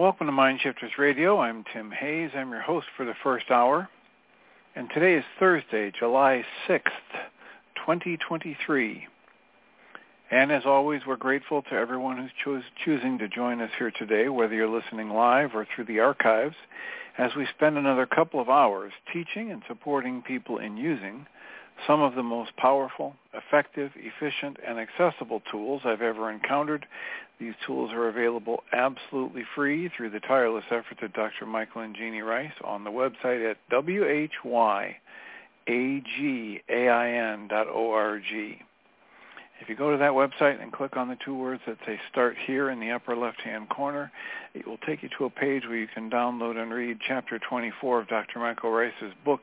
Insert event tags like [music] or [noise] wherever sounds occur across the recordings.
Welcome to Mind Shifters Radio. I'm Tim Hayes. I'm your host for the first hour. And today is Thursday, July 6th, 2023. And as always, we're grateful to everyone who's choos- choosing to join us here today, whether you're listening live or through the archives, as we spend another couple of hours teaching and supporting people in using some of the most powerful, effective, efficient, and accessible tools I've ever encountered. These tools are available absolutely free through the tireless efforts of Dr. Michael and Jeanie Ryce on the website at whyagain.org. If you go to that website and click on the two words that say Start Here in the upper left-hand corner, it will take you to a page where you can download and read Chapter 24 of Dr. Michael Ryce's book,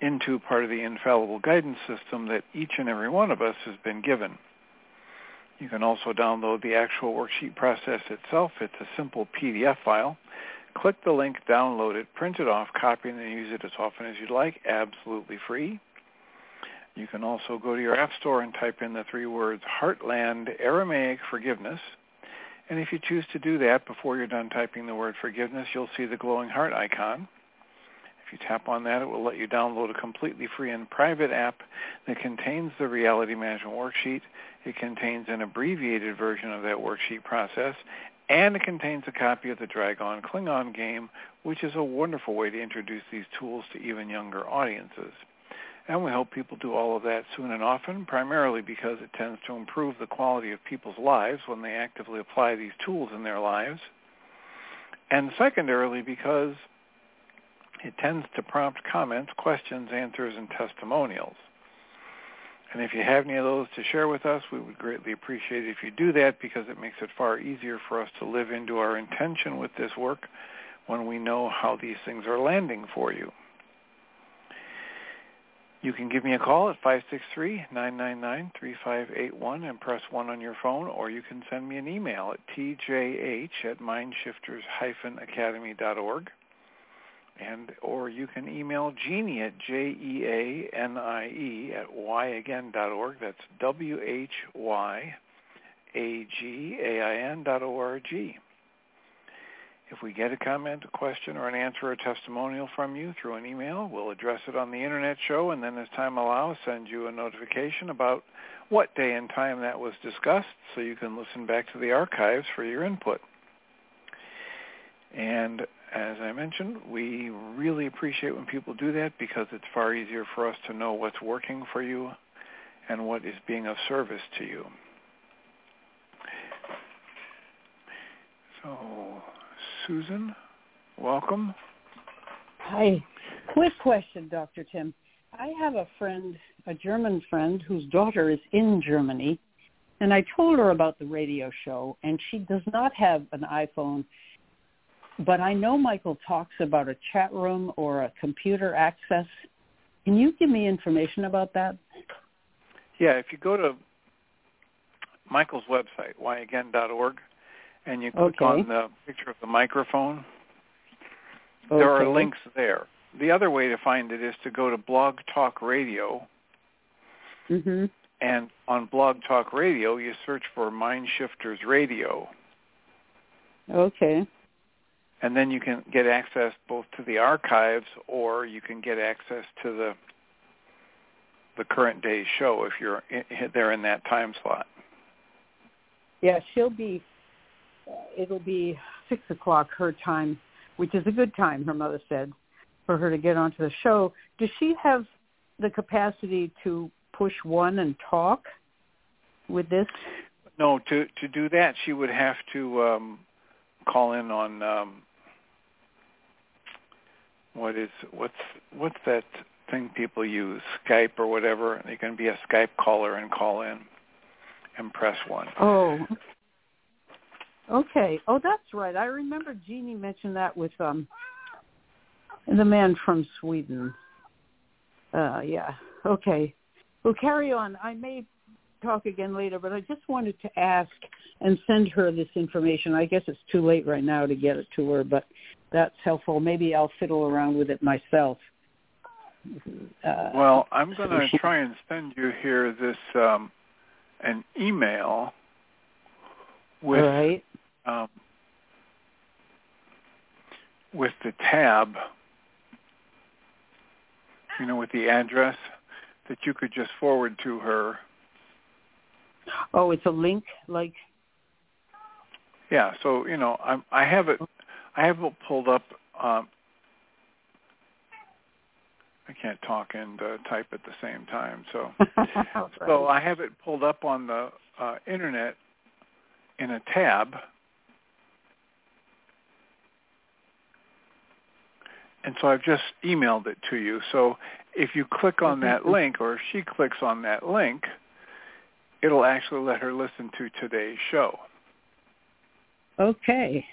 into part of the infallible guidance system that each and every one of us has been given. You can also download the actual worksheet process itself. It's a simple PDF file. Click the link, download it, print it off, copy and use it as often as you'd like, absolutely free. You can also go to your App Store and type in the three words Heartland Aramaic Forgiveness. And if you choose to do that before you're done typing the word forgiveness, you'll see the glowing heart icon. If you tap on that, it will let you download a completely free and private app that contains the reality management worksheet. It contains an abbreviated version of that worksheet process, and it contains a copy of the Dragon Klingon game, which is a wonderful way to introduce these tools to even younger audiences. And we hope people do all of that soon and often, primarily because it tends to improve the quality of people's lives when they actively apply these tools in their lives. And secondarily, because it tends to prompt comments, questions, answers, and testimonials. And if you have any of those to share with us, we would greatly appreciate it if you do that because it makes it far easier for us to live into our intention with this work when we know how these things are landing for you. You can give me a call at 563-999-3581 and press 1 on your phone, or you can send me an email at tjh at mindshifters-academy.org and or you can email Jeanie at J E A N I E at whyagain.org. That's W H Y A G A I N dot O R G. If we get a comment, a question, or an answer or testimonial from you through an email, we'll address it on the Internet show, and then as time allows, send you a notification about what day and time that was discussed so you can listen back to the archives for your input. And as I mentioned, we really appreciate when people do that because it's far easier for us to know what's working for you and what is being of service to you. So, Susan, welcome. Hi. Quick question, Dr. Tim. I have a friend, a German friend, whose daughter is in Germany, and I told her about the radio show, and she does not have an iPhone but I know Michael talks about a chat room or a computer access. Can you give me information about that? Yeah, if you go to Michael's website, whyagain.org, and you click Okay. on the picture of the microphone. There are links there. The other way to find it is to go to Blog Talk Radio, Mhm. and on Blog Talk Radio, you search for Mind Shifters Radio, Okay. And then you can get access both to the archives or you can get access to the the current day's show if you're i- i- there in that time slot. Yeah, she'll be. Uh, it'll be six o'clock her time, which is a good time. Her mother said for her to get onto the show. Does she have the capacity to push one and talk with this? No, to to do that, she would have to um, call in on um, what is what's what's that thing people use Skype or whatever. You can be a Skype caller and call in and press one. Oh. Okay. Oh, that's right. I remember Jeanie mentioned that with um the man from Sweden. Uh yeah. Okay. Well, carry on. I may talk again later, but I just wanted to ask and send her this information. I guess it's too late right now to get it to her, but that's helpful. Maybe I'll fiddle around with it myself. Uh, Well, I'm going [laughs] to try and send you here this um, an email with right. um, with the tab, you know, with the address that you could just forward to her. Oh, it's a link like Yeah, so you know, I'm, I have it, I have it pulled up. Um, I can't talk and uh, type at the same time, so [laughs] so I have it pulled up on the uh, internet in a tab. And so I've just emailed it to you. So if you click on that link or if she clicks on that link, it'll actually let her listen to today's show. Okay.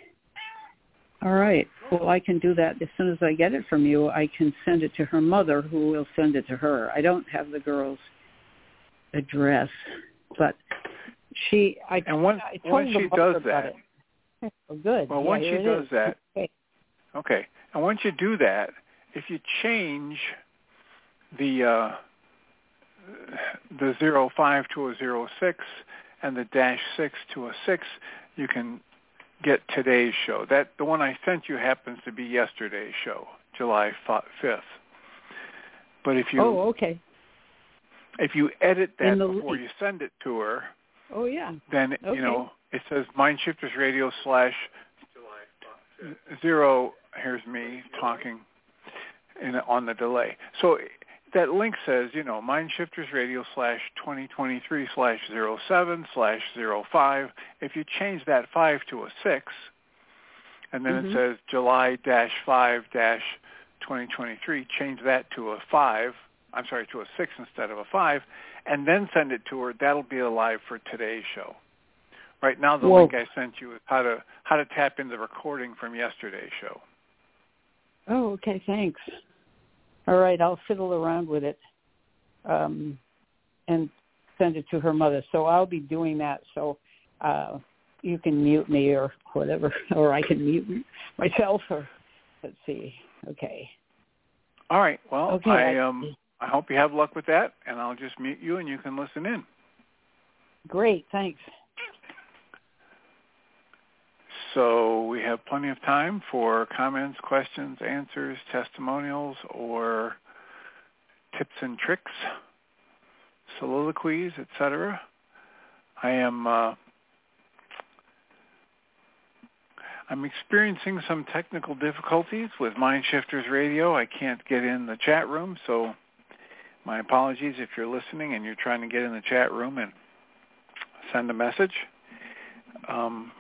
All right. Well, I can do that as soon as I get it from you. I can send it to her mother, who will send it to her. I don't have the girl's address, but she. I And once I told once she does that, it. Oh, good. well, Yeah, once she does is. that, Okay. okay. And once you do that, if you change the uh, the zero five to a zero six and the dash six to a six, you can get today's show. That the one I sent you happens to be yesterday's show, July fifth. But if you Oh, okay. if you edit that In the before link. you send it to her, Oh, yeah. then Okay. you know it says Mindshifters Radio slash zero. Here's me talking in on the delay. So that link says you know Mindshifters Radio slash twenty twenty three slash zero seven slash zero five. If you change that five to a six, and then Mhm. it says July dash five dash twenty twenty three, change that to a five. I'm sorry, to a six instead of a five, and then send it to her. That'll be alive for today's show. Right now, the Whoa. link I sent you is how to how to tap into the recording from yesterday's show. Oh, okay. Thanks. All right. I'll fiddle around with it, um, and send it to her mother. So I'll be doing that. So uh, you can mute me or whatever, [laughs] or I can mute myself. Or let's see. Okay. All right. Well, Okay. I um I hope you have luck with that, and I'll just mute you, and you can listen in. Great. Thanks. So we have plenty of time for comments, questions, answers, testimonials, or tips and tricks, soliloquies, etc. I am uh, I'm experiencing some technical difficulties with Mindshifters Radio. I can't get in the chat room, so my apologies if you're listening and you're trying to get in the chat room and send a message. Um,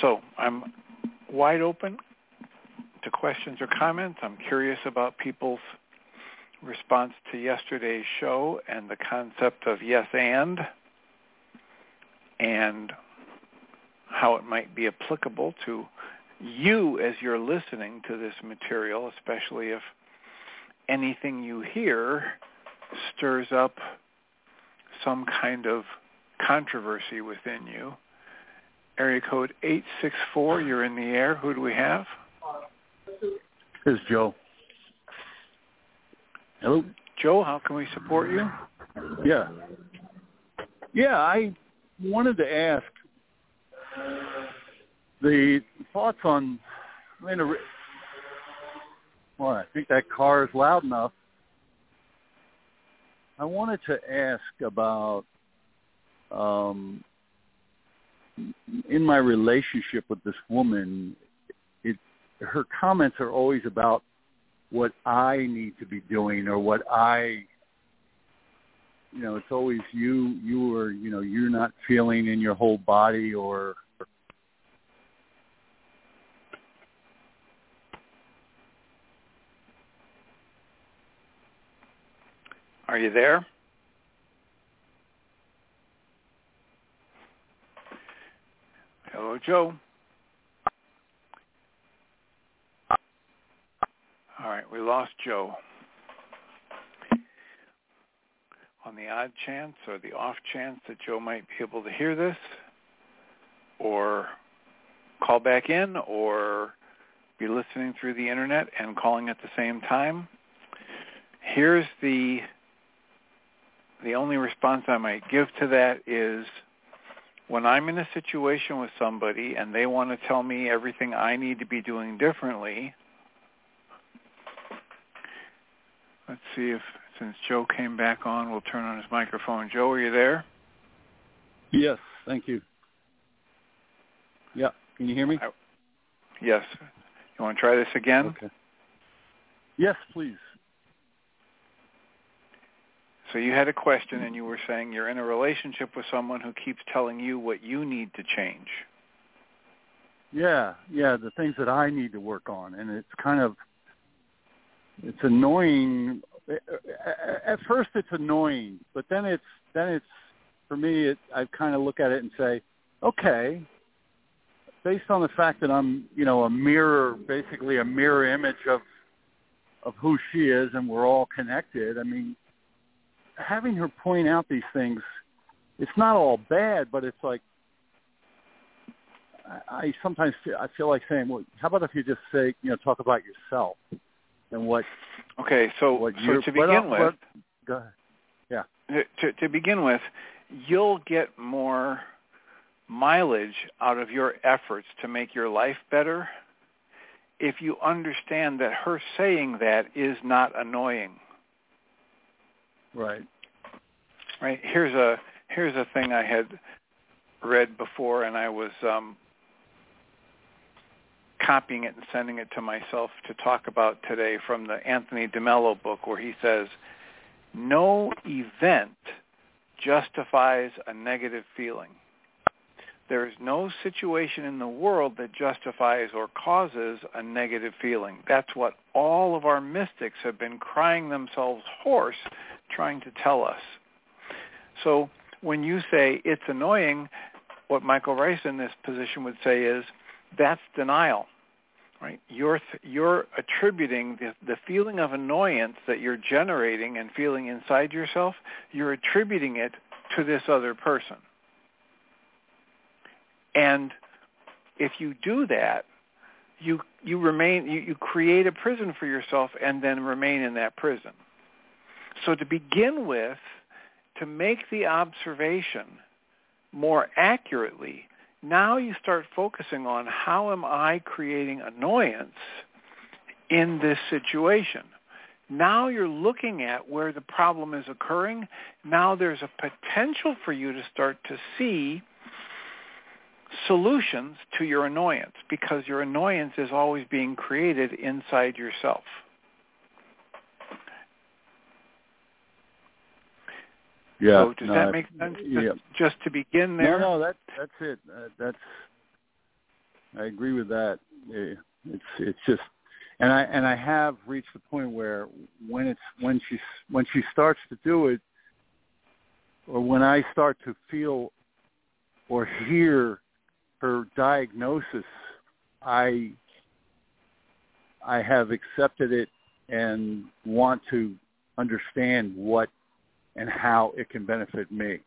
so I'm wide open to questions or comments. I'm curious about people's response to yesterday's show and the concept of yes and and how it might be applicable to you as you're listening to this material, especially if anything you hear stirs up some kind of controversy within you. Area code 864, you're in the air. Who do we have? This is Joe. Hello? Joe, how can we support you? Yeah. Yeah, I wanted to ask the thoughts on, I mean, well, I think that car is loud enough. I wanted to ask about um, in my relationship with this woman, it her comments are always about what I need to be doing or what I you know, it's always you you are, you know, you're not feeling in your whole body or Are you there? Hello, Joe. All right, we lost Joe. On the odd chance or the off chance that Joe might be able to hear this or call back in or be listening through the internet and calling at the same time, here's the the only response I might give to that is when I'm in a situation with somebody and they want to tell me everything I need to be doing differently, let's see if since Joe came back on, we'll turn on his microphone. Joe, are you there? Yes, thank you. Yeah, can you hear me? I, yes. You want to try this again? Okay. Yes, please. So you had a question and you were saying you're in a relationship with someone who keeps telling you what you need to change. Yeah, yeah, the things that I need to work on and it's kind of it's annoying at first it's annoying, but then it's then it's for me it I kind of look at it and say, okay, based on the fact that I'm, you know, a mirror basically a mirror image of of who she is and we're all connected. I mean, having her point out these things, it's not all bad, but it's like I, I sometimes feel, I feel like saying, well, how about if you just say, you know, talk about yourself and what. Okay, so what so to begin what, with, go ahead. Yeah. To to begin with, you'll get more mileage out of your efforts to make your life better if you understand that her saying that is not annoying. Right. Right. Here's a here's a thing I had read before, and I was um, copying it and sending it to myself to talk about today from the Anthony DeMello book, where he says, "No event justifies a negative feeling." There is no situation in the world that justifies or causes a negative feeling. That's what all of our mystics have been crying themselves hoarse trying to tell us. So when you say it's annoying, what Michael Ryce in this position would say is that's denial. Right? You're you're attributing the, the feeling of annoyance that you're generating and feeling inside yourself, you're attributing it to this other person. And if you do that, you you remain you, you create a prison for yourself and then remain in that prison. So to begin with, to make the observation more accurately, now you start focusing on how am I creating annoyance in this situation. Now you're looking at where the problem is occurring. Now there's a potential for you to start to see solutions to your annoyance because your annoyance is always being created inside yourself. Yeah. So does no, that make sense? Yeah. Just, just to begin there. No, no, that that's it. Uh, that's I agree with that. It's it's just, and I and I have reached the point where when it's when she when she starts to do it, or when I start to feel or hear her diagnosis, I I have accepted it and want to understand what and how it can benefit me.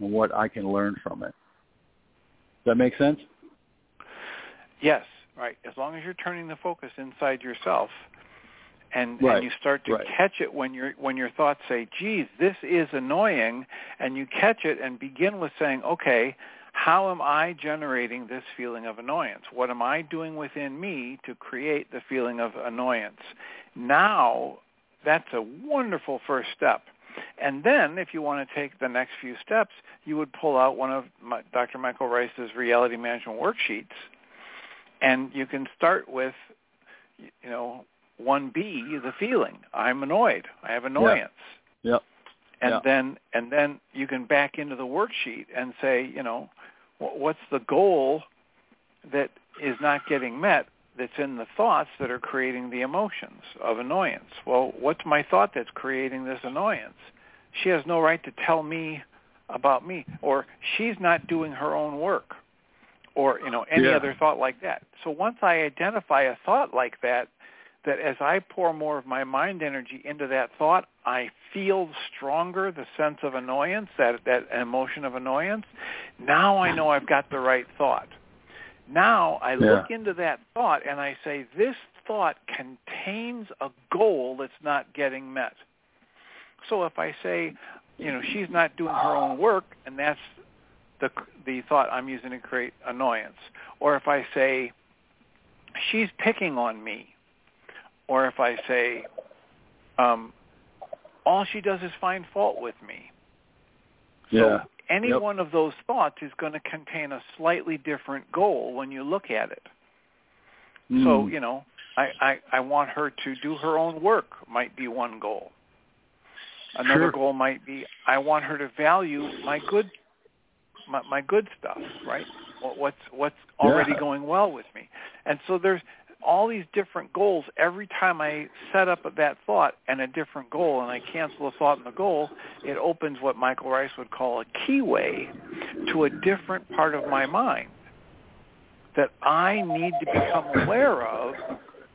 and what I can learn from it. Does that make sense? Yes, right. As long as you're turning the focus inside yourself, and, right. and you start to right. catch it when your when your thoughts say, "Geez, this is annoying," and you catch it and begin with saying, "Okay, how am I generating this feeling of annoyance? What am I doing within me to create the feeling of annoyance?" Now, that's a wonderful first step. And then, if you want to take the next few steps, you would pull out one of my, Dr. Michael Ryce's reality management worksheets, and you can start with, you know, one B, the feeling. I'm annoyed. I have annoyance. Yeah. Yep. And Yeah. then and then you can back into the worksheet and say, you know, what's the goal that is not getting met that's in the thoughts that are creating the emotions of annoyance. Well, what's my thought that's creating this annoyance? She has no right to tell me about me or she's not doing her own work or, you know, any Yeah. other thought like that. So once I identify a thought like that, that as I pour more of my mind energy into that thought, I feel stronger the sense of annoyance, that that emotion of annoyance. Now I know I've got the right thought. Now I look into that thought and I say, this thought contains a goal that's not getting met. So if I say, you know, she's not doing her own work, and that's the the thought I'm using to create annoyance, or if I say, she's picking on me, or if I say, um, all she does is find fault with me. Yeah. So any Yep. one of those thoughts is going to contain a slightly different goal when you look at it. So, Mm. you know, I, I, I want her to do her own work might be one goal. Another Sure. goal might be I want her to value my good my, my good stuff, right? What- What's what's already Yeah. going well with me. And so there's all these different goals every time I set up that thought and a different goal and I cancel the thought and the goal, it opens what Michael Ryce would call a keyway to a different part of my mind that I need to become aware of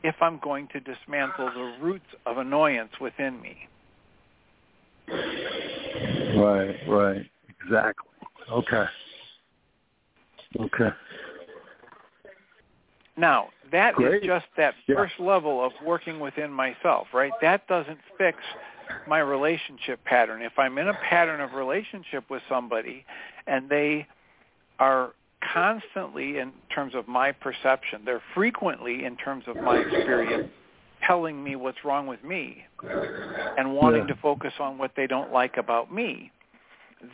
if I'm going to dismantle the roots of annoyance within me. Right, right. Exactly. Okay. Okay. Now, that is Great. just that Yeah. first level of working within myself, right? That doesn't fix my relationship pattern. If I'm in a pattern of relationship with somebody and they are constantly, in terms of my perception, they're frequently, in terms of my experience, telling me what's wrong with me and wanting Yeah. to focus on what they don't like about me,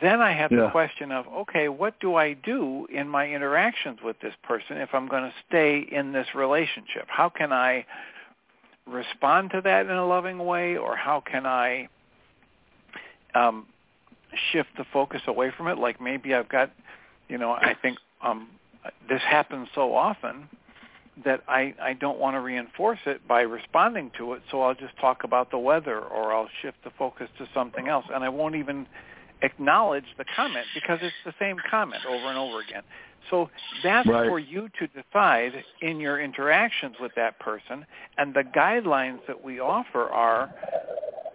then I have the question of, okay, what do I do in my interactions with this person if I'm going to stay in this relationship? How can I respond to that in a loving way, or how can I um, shift the focus away from it? Like maybe I've got, you know, I think um, this happens so often that I, I don't want to reinforce it by responding to it, so I'll just talk about the weather or I'll shift the focus to something else, and I won't even acknowledge the comment because it's the same comment over and over again. So that's Right. for you to decide in your interactions with that person, and the guidelines that we offer are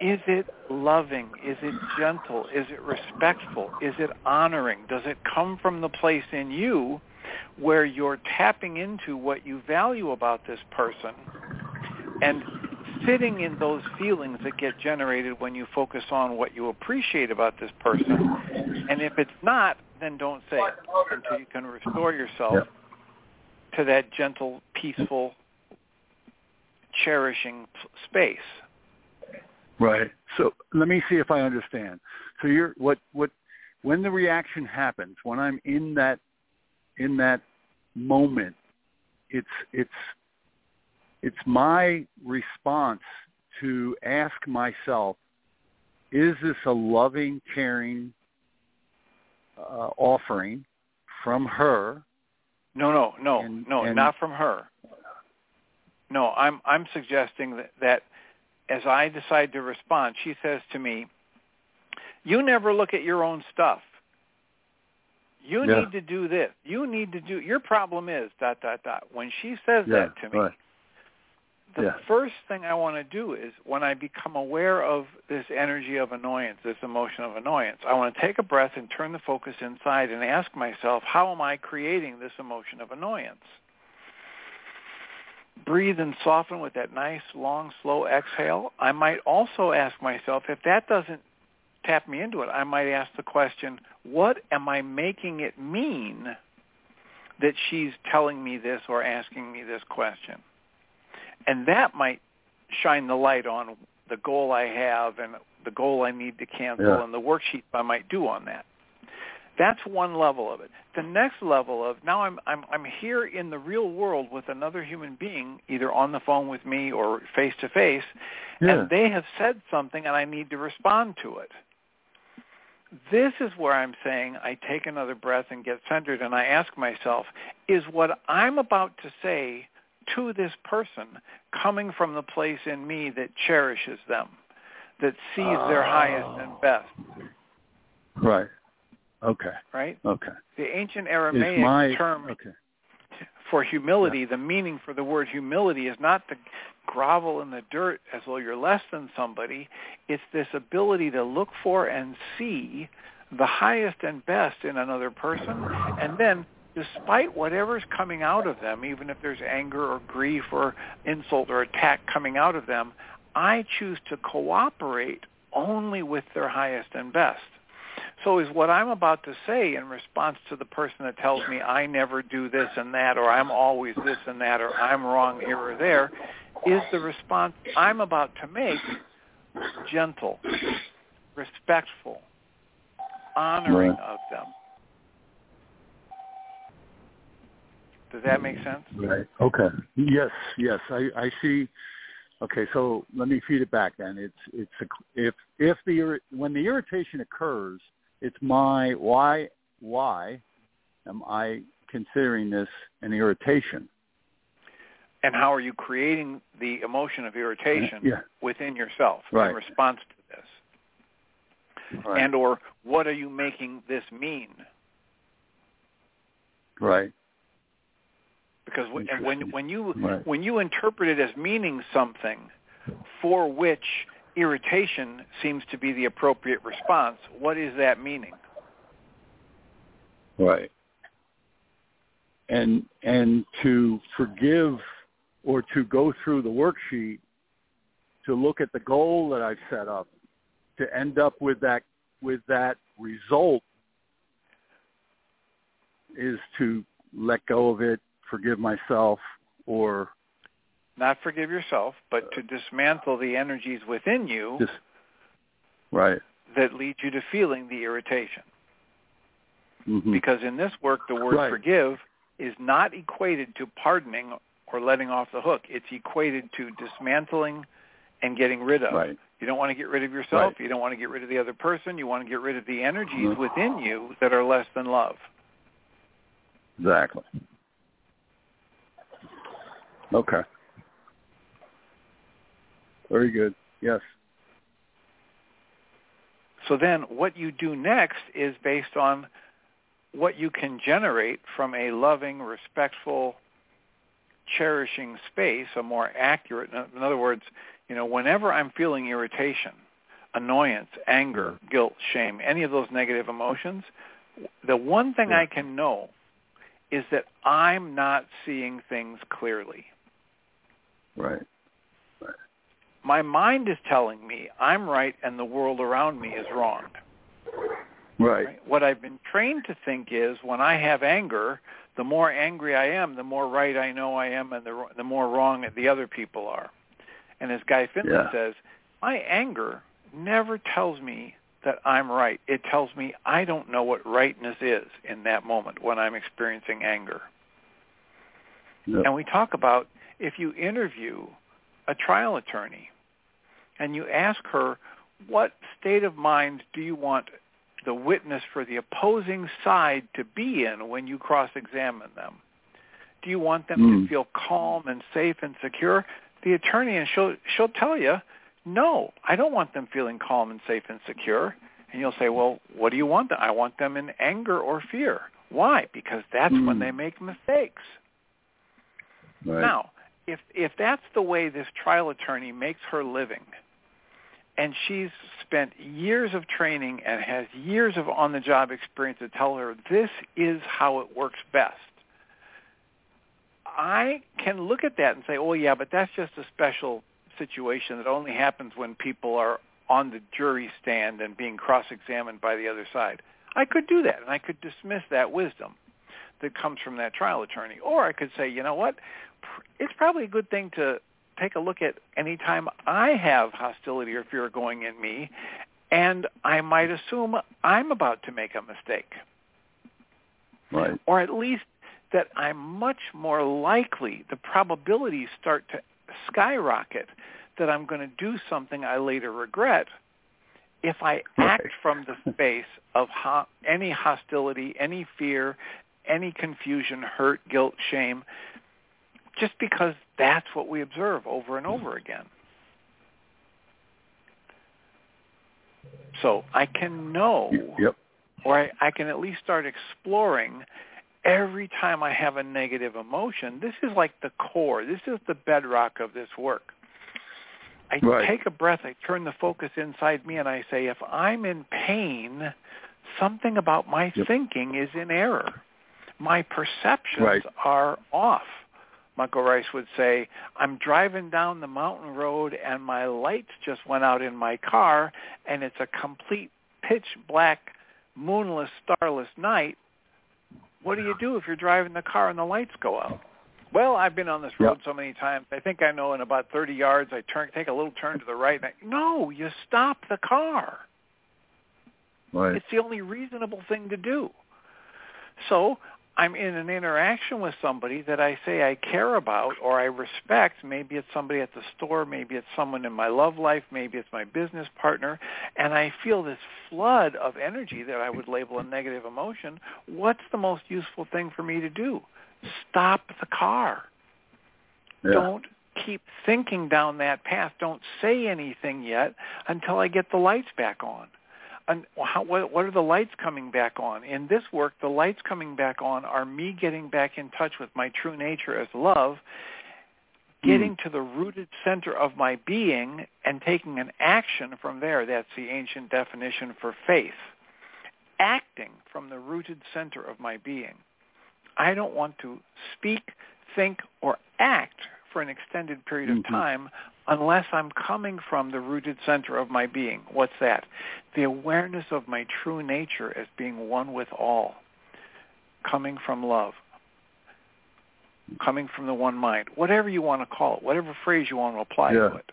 is it loving? Is it gentle? Is it respectful? Is it honoring? Does it come from the place in you where you're tapping into what you value about this person and sitting in those feelings that get generated when you focus on what you appreciate about this person? And if it's not, then don't say it until you can restore yourself Yep. to that gentle, peaceful, cherishing space. Right. So let me see if I understand. So you're what what when the reaction happens, when I'm in that in that moment, it's it's it's my response to ask myself, is this a loving, caring uh, offering from her? No, no, no, And- no, and- not from her. No, I'm I'm suggesting that, that as I decide to respond, she says to me, "You never look at your own stuff. You Yeah. need to do this. You need to do. Your problem is dot dot dot." When she says Yeah, that to me, right. The Yeah. first thing I want to do is when I become aware of this energy of annoyance, this emotion of annoyance, I want to take a breath and turn the focus inside and ask myself, how am I creating this emotion of annoyance? Breathe and soften with that nice, long, slow exhale. I might also ask myself, if that doesn't tap me into it, I might ask the question, what am I making it mean that she's telling me this or asking me this question? And that might shine the light on the goal I have and the goal I need to cancel Yeah. and the worksheet I might do on that. That's one level of it. The next level of now I'm I'm I'm here in the real world with another human being, either on the phone with me or face to face, and they have said something and I need to respond to it. This is where I'm saying I take another breath and get centered and I ask myself, is what I'm about to say to this person coming from the place in me that cherishes them, that sees their highest and ah. best, Right. Okay. right? Okay. The ancient Aramaic my term okay. for humility, the meaning for the word humility is not to grovel in the dirt as though you're less than somebody. It's this ability to look for and see the highest and best in another person, and then despite whatever's coming out of them, even if there's anger or grief or insult or attack coming out of them, I choose to cooperate only with their highest and best. So is what I'm about to say in response to the person that tells me I never do this and that or I'm always this and that or I'm wrong here or there, is the response I'm about to make gentle, respectful, honoring of them. Does that make sense? Right. Okay. Yes. Yes. I, I see. Okay. So let me feed it back then. It's it's a, if if the when the irritation occurs, it's my why why am I considering this an irritation? And how are you creating the emotion of irritation Yeah. within yourself Right. in response to this? Right. And or what are you making this mean? right. Because when when you Right. when you interpret it as meaning something for which irritation seems to be the appropriate response, what is that meaning? Right. And and to forgive or to go through the worksheet to look at the goal that I've set up to end up with that with that result is to let go of it, forgive myself or Not forgive yourself, but to dismantle the energies within you just right. that lead you to feeling the irritation. hmm Because in this work, the word Right. forgive is not equated to pardoning or letting off the hook. It's equated to dismantling and getting rid of. Right. You don't want to get rid of yourself. Right. You don't want to get rid of the other person. You want to get rid of the energies Mhm. within you that are less than love. Exactly. Okay. Very good. Yes. So then what you do next is based on what you can generate from a loving, respectful, cherishing space, a more accurate, in other words, you know, whenever I'm feeling irritation, annoyance, anger, mm-hmm. guilt, shame, any of those negative emotions, the one thing. I can know is that I'm not seeing things clearly. Right. My mind is telling me I'm right and the world around me is wrong. Right. Right? What I've been trained to think is when I have anger, the more angry I am, the more right I know I am, and the the more wrong the other people are. And as Guy Finley Yeah. says, my anger never tells me that I'm right. It tells me I don't know what rightness is in that moment when I'm experiencing anger. Yep. And we talk about if you interview a trial attorney and you ask her, what state of mind do you want the witness for the opposing side to be in when you cross-examine them? Do you want them Mm. to feel calm and safe and secure? The attorney, and she'll, she'll tell you, no, I don't want them feeling calm and safe and secure. And you'll say, well, what do you want? Them? I want them in anger or fear. Why? Because that's when Mm. they make mistakes. Right. Now, if if that's the way this trial attorney makes her living, and she's spent years of training and has years of on-the-job experience to tell her this is how it works best. I can look at that and say, "Oh yeah, but that's just a special situation that only happens when people are on the jury stand and being cross-examined by the other side." I could do that, and I could dismiss that wisdom that comes from that trial attorney. Or I could say, you know what, it's probably a good thing to take a look at any time I have hostility or fear going in me, and I might assume I'm about to make a mistake. Right. Or at least that I'm much more likely, the probabilities start to skyrocket that I'm going to do something I later regret if I act Right. from the space of ho- any hostility, any fear, any confusion, hurt, guilt, shame, just because that's what we observe over and over hmm. again. So I can know, Yep. or I, I can at least start exploring every time I have a negative emotion. This is like the core. This is the bedrock of this work. I Right. take a breath, I turn the focus inside me, and I say, if I'm in pain, something about my Yep. thinking is in error. My perceptions Right. are off. Michael Ryce would say, I'm driving down the mountain road and my lights just went out in my car and it's a complete pitch black, moonless, starless night. What do you do if you're driving the car and the lights go out? Well, I've been on this road so many times. I think I know in about 30 yards I turn take a little turn to the right. And I, no, you stop the car. Right. It's the only reasonable thing to do. So I'm in an interaction with somebody that I say I care about or I respect. Maybe it's somebody at the store, maybe it's someone in my love life, maybe it's my business partner, and I feel this flood of energy that I would label a negative emotion. What's the most useful thing for me to do? Stop the car. Yeah. Don't keep thinking down that path. Don't say anything yet until I get the lights back on. And how, what, what are the lights coming back on? In this work, the lights coming back on are me getting back in touch with my true nature as love, getting to the rooted center of my being and taking an action from there. That's the ancient definition for faith. Acting from the rooted center of my being. I don't want to speak, think, or act for an extended period of Mhm. time unless I'm coming from the rooted center of my being. What's that? The awareness of my true nature as being one with all, coming from love, coming from the one mind, whatever you want to call it, whatever phrase you want to apply Yeah. to it.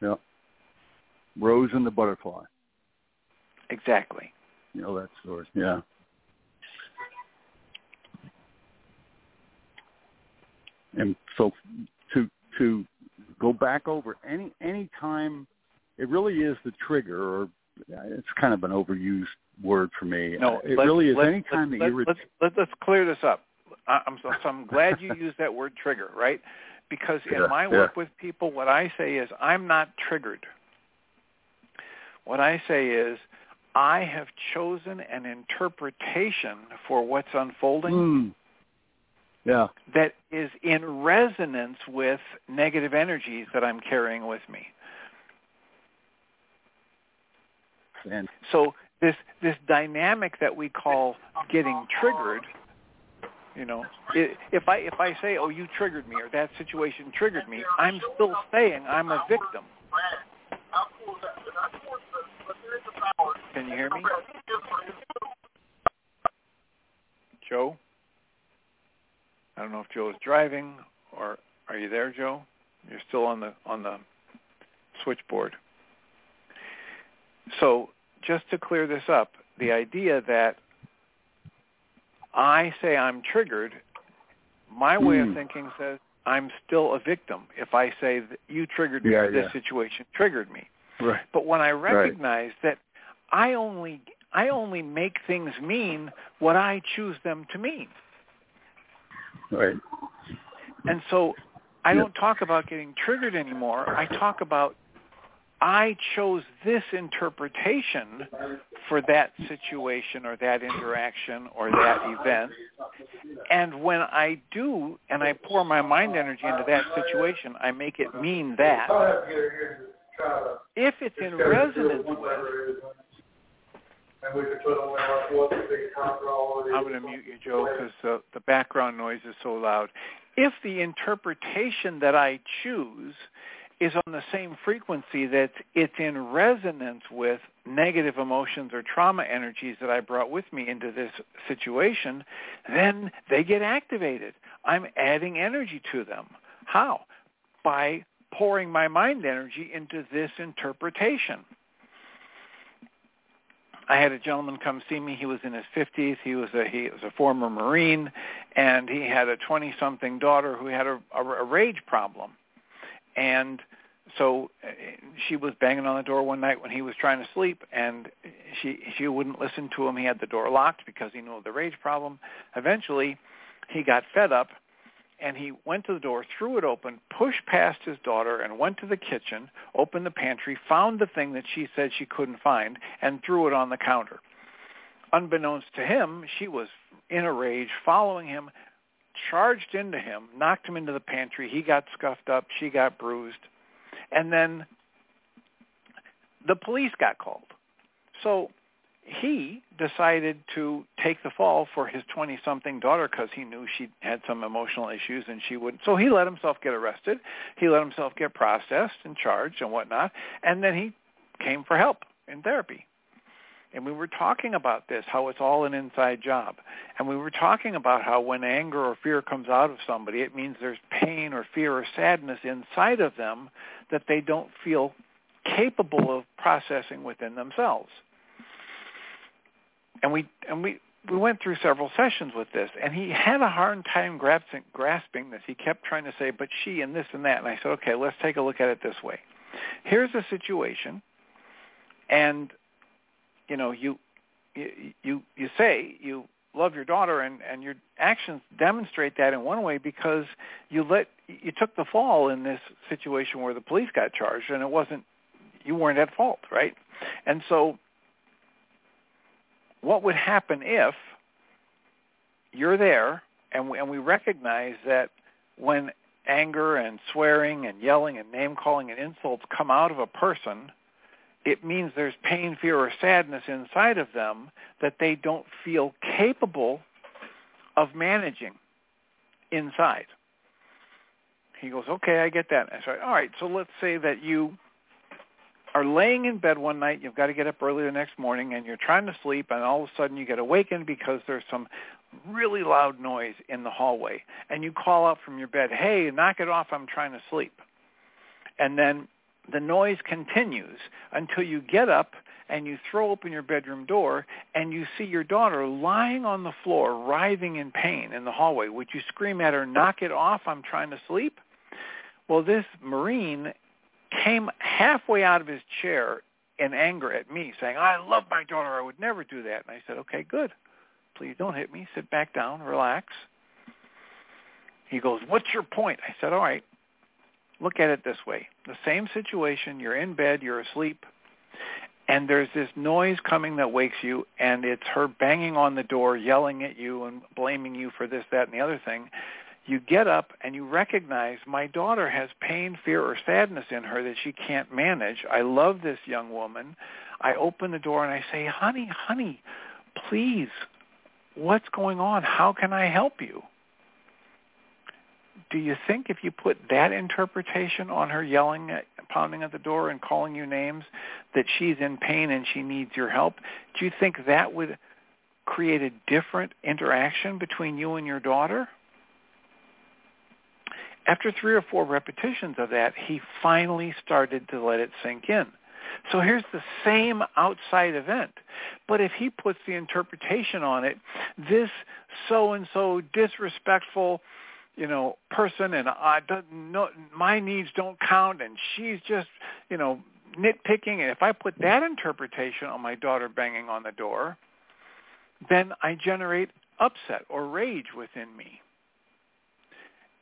Yeah. Rose and the butterfly. Exactly. You know that story. Yeah. And so to to go back over any any time it really is the trigger or it's kind of an overused word for me. No, it really is any time let's, that you re- let's, let's, let's clear this up. I- I'm so, so I'm glad you [laughs] used that word trigger, right? Because in Yeah, my yeah. work with people, what I say is I'm not triggered. What I say is I have chosen an interpretation for what's unfolding Mm. Yeah. that is in resonance with negative energies that I'm carrying with me. And So this this dynamic that we call getting triggered, you know, if I if I say, "Oh, you triggered me," or "That situation triggered me," I'm still saying I'm a victim. Can you hear me, Joe? I don't know if Joe is driving, or are you there, Joe? You're still on the on the switchboard. So just to clear this up, the idea that I say I'm triggered, my way of Hmm. thinking says I'm still a victim if I say that you triggered me Yeah, or this yeah. situation triggered me. right. But when I recognize that I only I only make things mean what I choose them to mean. Right. And so I don't talk about getting triggered anymore. I talk about I chose this interpretation for that situation or that interaction or that event. And when I do and I pour my mind energy into that situation, I make it mean that. If it's in resonance with I'm going to mute you, Joe, because uh, the background noise is so loud. If the interpretation that I choose is on the same frequency that it's in resonance with negative emotions or trauma energies that I brought with me into this situation, then they get activated. I'm adding energy to them. How? By pouring my mind energy into this interpretation. I had a gentleman come see me. He was in his 50s. He was a he was a former Marine, and he had a 20-something daughter who had a, a, a rage problem, and so uh, she was banging on the door one night when he was trying to sleep, and she she wouldn't listen to him. He had the door locked because he knew of the rage problem. Eventually, he got fed up and he went to the door, threw it open, pushed past his daughter, and went to the kitchen, opened the pantry, found the thing that she said she couldn't find, and threw it on the counter. Unbeknownst to him, she was in a rage, following him, charged into him, knocked him into the pantry. He got scuffed up. She got bruised. And then the police got called. So he decided to take the fall for his 20-something daughter because he knew she had some emotional issues and she wouldn't. So he let himself get arrested. He let himself get processed and charged and whatnot. And then he came for help in therapy. And we were talking about this, how it's all an inside job. And we were talking about how when anger or fear comes out of somebody, it means there's pain or fear or sadness inside of them that they don't feel capable of processing within themselves and we and we we went through several sessions with this, and he had a hard time grasping, grasping this. He kept trying to say, "But she and this and that," and I said, "Okay, let's take a look at it this way. Here's a situation, and you know, you you, you say you love your daughter, and and your actions demonstrate that in one way because you let you took the fall in this situation where the police got charged, and it wasn't you weren't at fault, right? And so what would happen if you're there and we, and we recognize that when anger and swearing and yelling and name calling and insults come out of a person, it means there's pain, fear, or sadness inside of them that they don't feel capable of managing inside. He goes, okay, I get that. I said, all right, so let's say that you are laying in bed one night, you've got to get up early the next morning, and you're trying to sleep, and all of a sudden you get awakened because there's some really loud noise in the hallway, and you call out from your bed, hey, knock it off, I'm trying to sleep. And then the noise continues until you get up and you throw open your bedroom door and you see your daughter lying on the floor, writhing in pain in the hallway. Would you scream at her, knock it off, I'm trying to sleep? Well, this Marine came halfway out of his chair in anger at me, saying, I love my daughter. I would never do that. And I said, okay, good. Please don't hit me. Sit back down. Relax. He goes, what's your point? I said, all right, look at it this way. The same situation. You're in bed. You're asleep. And there's this noise coming that wakes you, and it's her banging on the door, yelling at you and blaming you for this, that, and the other thing you get up and you recognize my daughter has pain, fear, or sadness in her that she can't manage. I love this young woman. I open the door and I say, honey, honey, please, what's going on? How can I help you? Do you think if you put that interpretation on her yelling, at, pounding at the door and calling you names, that she's in pain and she needs your help, do you think that would create a different interaction between you and your daughter? After three or four repetitions of that, he finally started to let it sink in. So here's the same outside event. But if he puts the interpretation on it, this so-and-so disrespectful, you know, person and I don't no, my needs don't count and she's just, you know, nitpicking. And if I put that interpretation on my daughter banging on the door, then I generate upset or rage within me.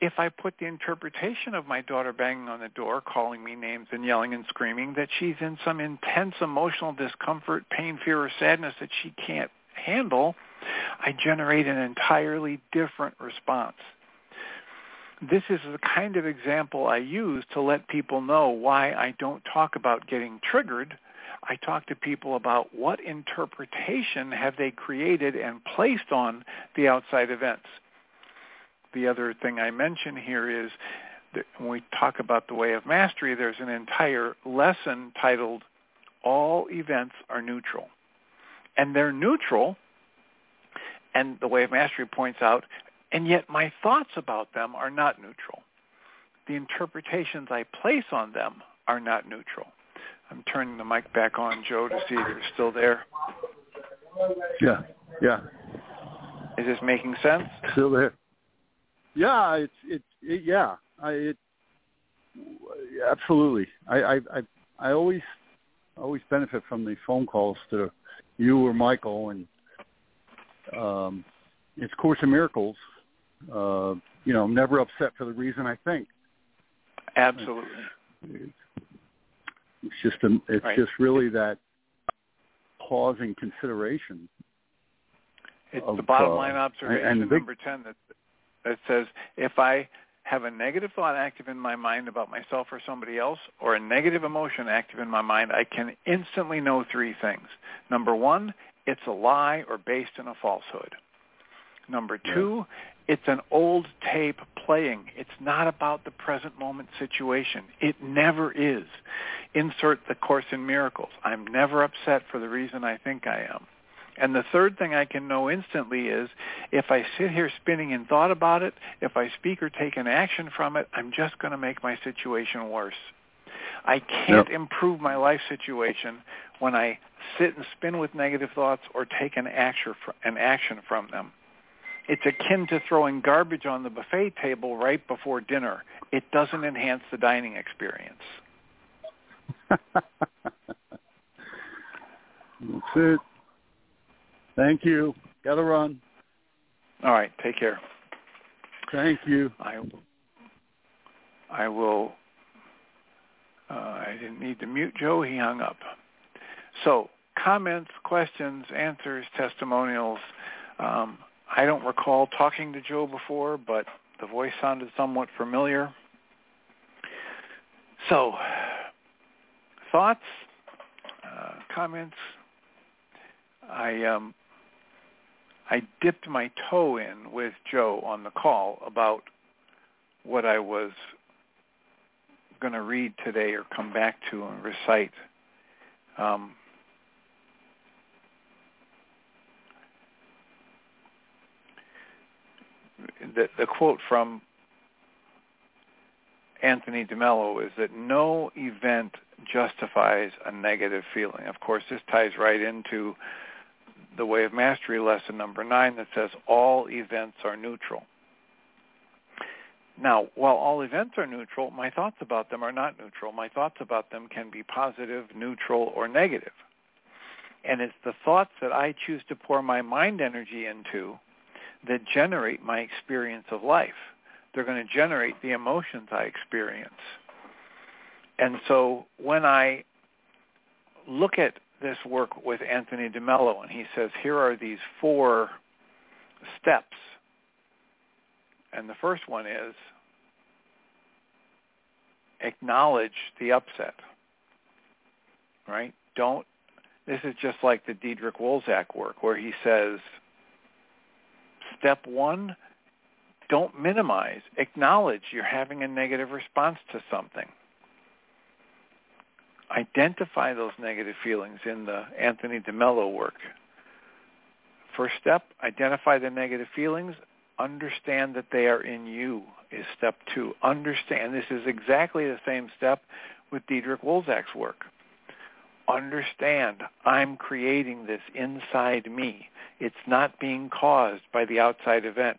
If I put the interpretation of my daughter banging on the door, calling me names and yelling and screaming that she's in some intense emotional discomfort, pain, fear, or sadness that she can't handle, I generate an entirely different response. This is the kind of example I use to let people know why I don't talk about getting triggered. I talk to people about what interpretation have they created and placed on the outside events the other thing I mention here is that when we talk about the way of mastery, there's an entire lesson titled All Events Are Neutral. And they're neutral, and the way of mastery points out, and yet my thoughts about them are not neutral. The interpretations I place on them are not neutral. I'm turning the mic back on, Joe, to see if you're still there. Yeah, yeah. Is this making sense? Still there. Yeah, it's it, it yeah. I it absolutely. I I I, I always always benefit from the phone calls to you or Michael and um it's Course in Miracles. Uh, you know, I'm never upset for the reason I think. Absolutely. It's, it's just a, it's right. just really that pausing consideration. It's of, the bottom uh, line observation and, and number ten that that says if I have a negative thought active in my mind about myself or somebody else, or a negative emotion active in my mind, I can instantly know three things. Number one, it's a lie or based in a falsehood. Number two, it's an old tape playing. It's not about the present moment situation. It never is. Insert the Course in Miracles. I'm never upset for the reason I think I am. And the third thing I can know instantly is if I sit here spinning in thought about it, if I speak or take an action from it, I'm just going to make my situation worse. I can't yep. improve my life situation when I sit and spin with negative thoughts or take an action, an action from them. It's akin to throwing garbage on the buffet table right before dinner. It doesn't enhance the dining experience. [laughs] That's it. Thank you. Got to run. All right. Take care. Thank you. I, I will. Uh, I didn't need to mute Joe. He hung up. So comments, questions, answers, testimonials. Um, I don't recall talking to Joe before, but the voice sounded somewhat familiar. So, thoughts, uh, comments. I um, I dipped my toe in with Joe on the call about what I was going to read today or come back to and recite. Um, the, the quote from Anthony DeMello is that no event justifies a negative feeling. Of course, this ties right into the Way of Mastery lesson number nine that says all events are neutral. Now, while all events are neutral, my thoughts about them are not neutral. My thoughts about them can be positive, neutral, or negative. And it's the thoughts that I choose to pour my mind energy into that generate my experience of life. They're going to generate the emotions I experience. And so when I look at this work with Anthony DeMello, and he says here are these four steps. And the first one is acknowledge the upset. Right? Don't this is just like the Diederik Wolzak work where he says step 1 don't minimize, acknowledge you're having a negative response to something identify those negative feelings in the Anthony DeMello work. First step, identify the negative feelings. Understand that they are in you is step two. Understand. This is exactly the same step with Diederik Wolzak's work. Understand I'm creating this inside me. It's not being caused by the outside event.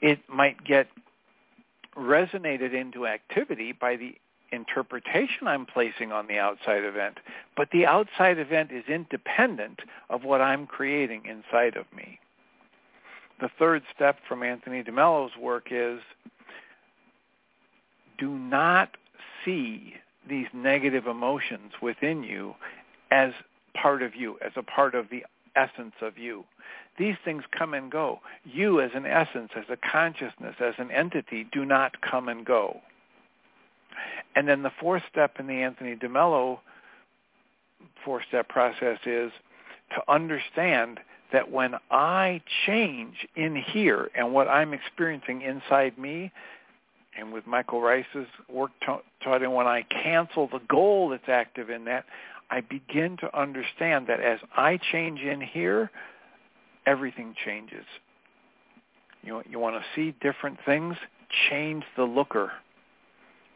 It might get resonated into activity by the interpretation I'm placing on the outside event, but the outside event is independent of what I'm creating inside of me. The third step from Anthony DeMello's work is do not see these negative emotions within you as part of you, as a part of the essence of you. These things come and go. You as an essence, as a consciousness, as an entity, do not come and go. And then the fourth step in the Anthony DeMello four-step process is to understand that when I change in here and what I'm experiencing inside me, and with Michael Ryce's work taught in when I cancel the goal that's active in that, I begin to understand that as I change in here, everything changes. You, you want to see different things? Change the looker.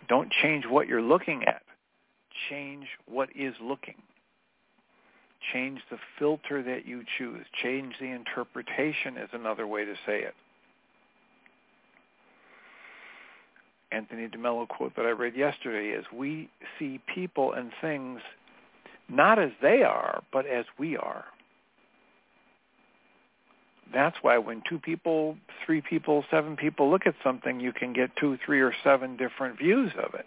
Don't change what you're looking at. Change what is looking. Change the filter that you choose. Change the interpretation is another way to say it. Anthony DeMello quote that I read yesterday is, we see people and things not as they are, but as we are. That's why when two people, three people, seven people look at something, you can get two, three, or seven different views of it.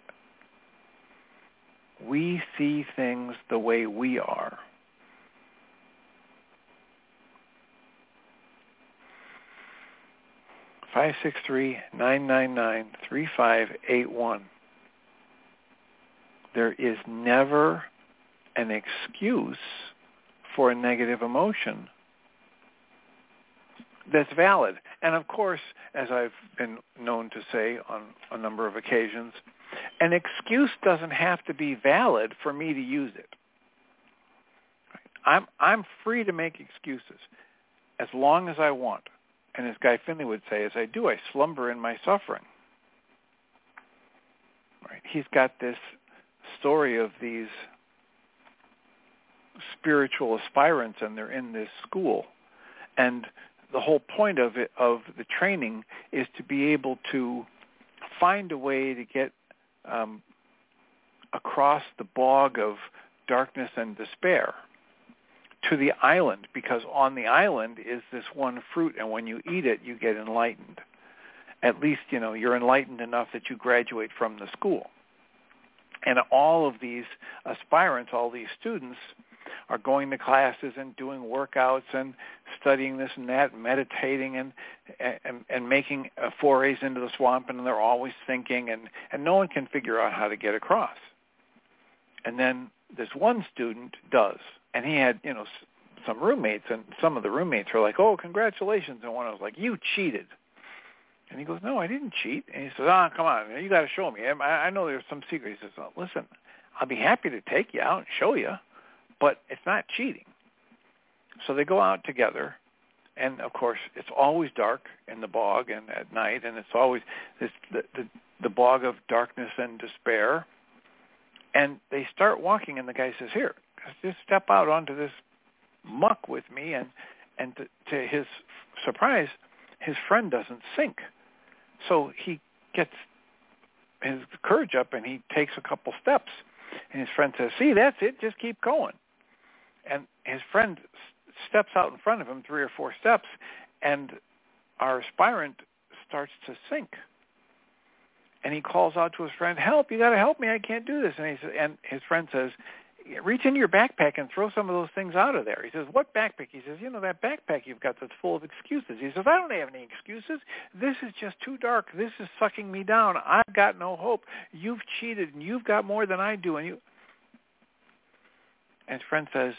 We see things the way we are. Five six three nine nine nine three five eight one. There is never an excuse for a negative emotion that's valid. And of course, as I've been known to say on a number of occasions, an excuse doesn't have to be valid for me to use it. I'm I'm free to make excuses as long as I want. And as Guy Finley would say, as I do, I slumber in my suffering. Right? He's got this story of these spiritual aspirants and they're in this school. And the whole point of it of the training is to be able to find a way to get um, across the bog of darkness and despair to the island because on the island is this one fruit and when you eat it you get enlightened. At least you know you're enlightened enough that you graduate from the school. And all of these aspirants all these students are going to classes and doing workouts and studying this and that, meditating and and, and making forays into the swamp, and they're always thinking, and and no one can figure out how to get across. And then this one student does, and he had you know some roommates, and some of the roommates were like, "Oh, congratulations!" And one was like, "You cheated." And he goes, "No, I didn't cheat." And he says, "Ah, come on, you got to show me. I, I know there's some secret." He says, oh, "Listen, I'll be happy to take you out and show you." But it's not cheating. So they go out together, and of course it's always dark in the bog and at night, and it's always this the the, the bog of darkness and despair. And they start walking, and the guy says, "Here, just step out onto this muck with me." And and to, to his surprise, his friend doesn't sink, so he gets his courage up and he takes a couple steps. And his friend says, "See, that's it. Just keep going." And his friend steps out in front of him three or four steps, and our aspirant starts to sink. And he calls out to his friend, "Help! You got to help me! I can't do this." And he says, and his friend says, "Reach into your backpack and throw some of those things out of there." He says, "What backpack?" He says, "You know that backpack you've got that's full of excuses." He says, "I don't have any excuses. This is just too dark. This is sucking me down. I've got no hope. You've cheated, and you've got more than I do." And you, and his friend says,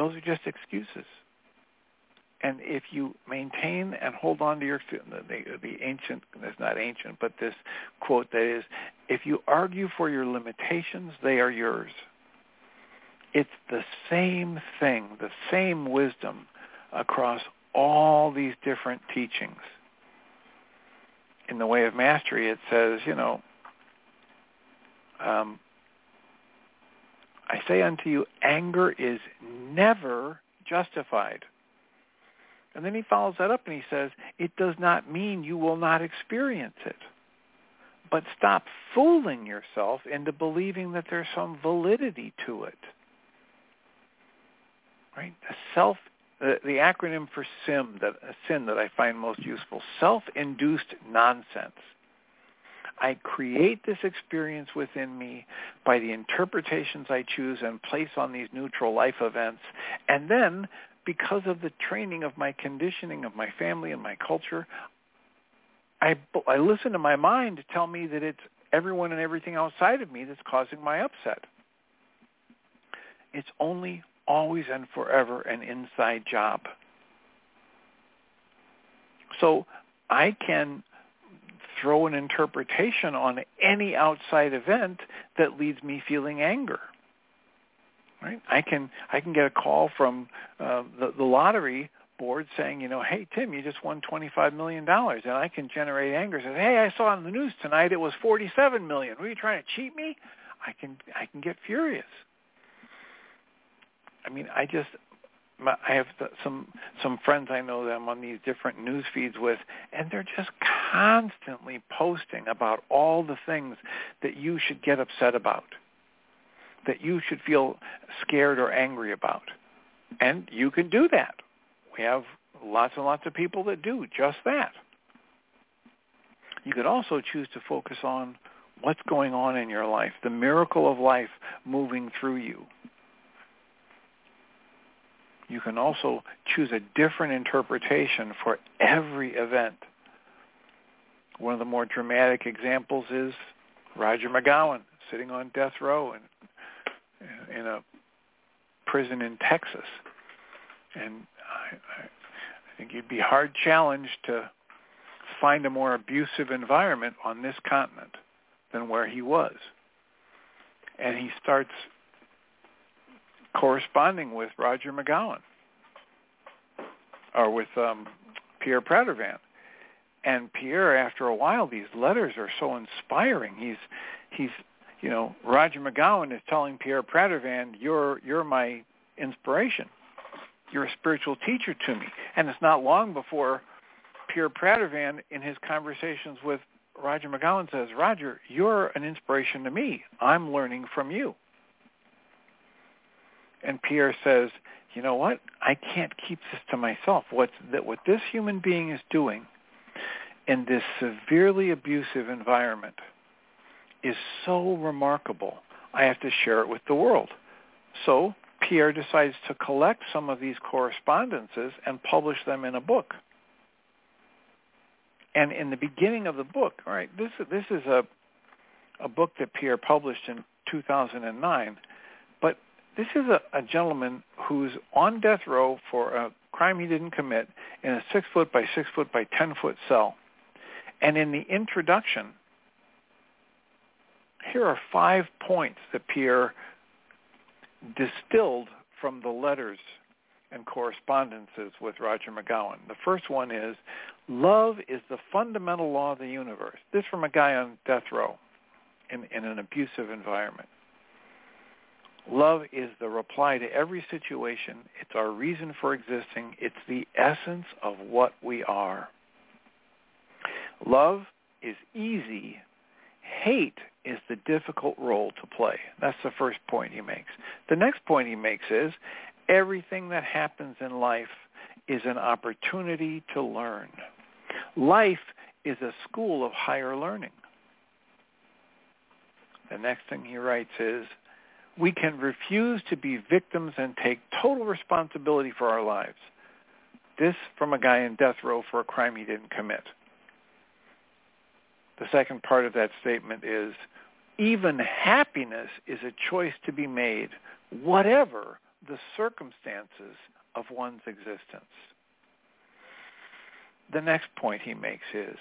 those are just excuses. And if you maintain and hold on to your the, the ancient, it's not ancient, but this quote that is, if you argue for your limitations, they are yours. It's the same thing, the same wisdom across all these different teachings. In the way of mastery, it says, you know, um, I say unto you, anger is never justified. And then he follows that up and he says, it does not mean you will not experience it. But stop fooling yourself into believing that there's some validity to it. Right? The self, the, the acronym for SIM, that, uh, sin that I find most useful, self-induced nonsense. I create this experience within me by the interpretations I choose and place on these neutral life events. And then, because of the training of my conditioning, of my family and my culture, I, I listen to my mind to tell me that it's everyone and everything outside of me that's causing my upset. It's only, always, and forever an inside job. So I can throw an interpretation on any outside event that leaves me feeling anger. Right? I can I can get a call from uh, the, the lottery board saying, you know, hey Tim, you just won twenty five million dollars, and I can generate anger. Say, hey, I saw on the news tonight it was forty seven million. Were you trying to cheat me? I can I can get furious. I mean, I just I have some some friends I know that I'm on these different news feeds with, and they're just constantly posting about all the things that you should get upset about, that you should feel scared or angry about, and you can do that. We have lots and lots of people that do just that. You could also choose to focus on what's going on in your life, the miracle of life moving through you you can also choose a different interpretation for every event. One of the more dramatic examples is Roger McGowan sitting on death row in, in a prison in Texas. And I, I, I think you'd be hard challenged to find a more abusive environment on this continent than where he was. And he starts corresponding with Roger McGowan or with um, Pierre Pradervand. And Pierre, after a while, these letters are so inspiring. He's he's you know Roger McGowan is telling Pierre Pradervand, "You're you're my inspiration. You're a spiritual teacher to me." And it's not long before Pierre Pradervand, in his conversations with Roger McGowan, says, "Roger, you're an inspiration to me. I'm learning from you." And Pierre says, you know what? I can't keep this to myself. What's that what this human being is doing in this severely abusive environment is so remarkable. I have to share it with the world. So Pierre decides to collect some of these correspondences and publish them in a book. And in the beginning of the book, right, this this is a a book that Pierre published in 2009 this is a, a gentleman who's on death row for a crime he didn't commit in a six foot by six foot by ten foot cell. And in the introduction, here are five points that Pierre distilled from the letters and correspondences with Roger McGowan. The first one is, love is the fundamental law of the universe. This from a guy on death row in, in an abusive environment. Love is the reply to every situation. It's our reason for existing. It's the essence of what we are. Love is easy. Hate is the difficult role to play. That's the first point he makes. The next point he makes is everything that happens in life is an opportunity to learn. Life is a school of higher learning. The next thing he writes is we can refuse to be victims and take total responsibility for our lives. This from a guy in death row for a crime he didn't commit. The second part of that statement is even happiness is a choice to be made, whatever the circumstances of one's existence. The next point he makes is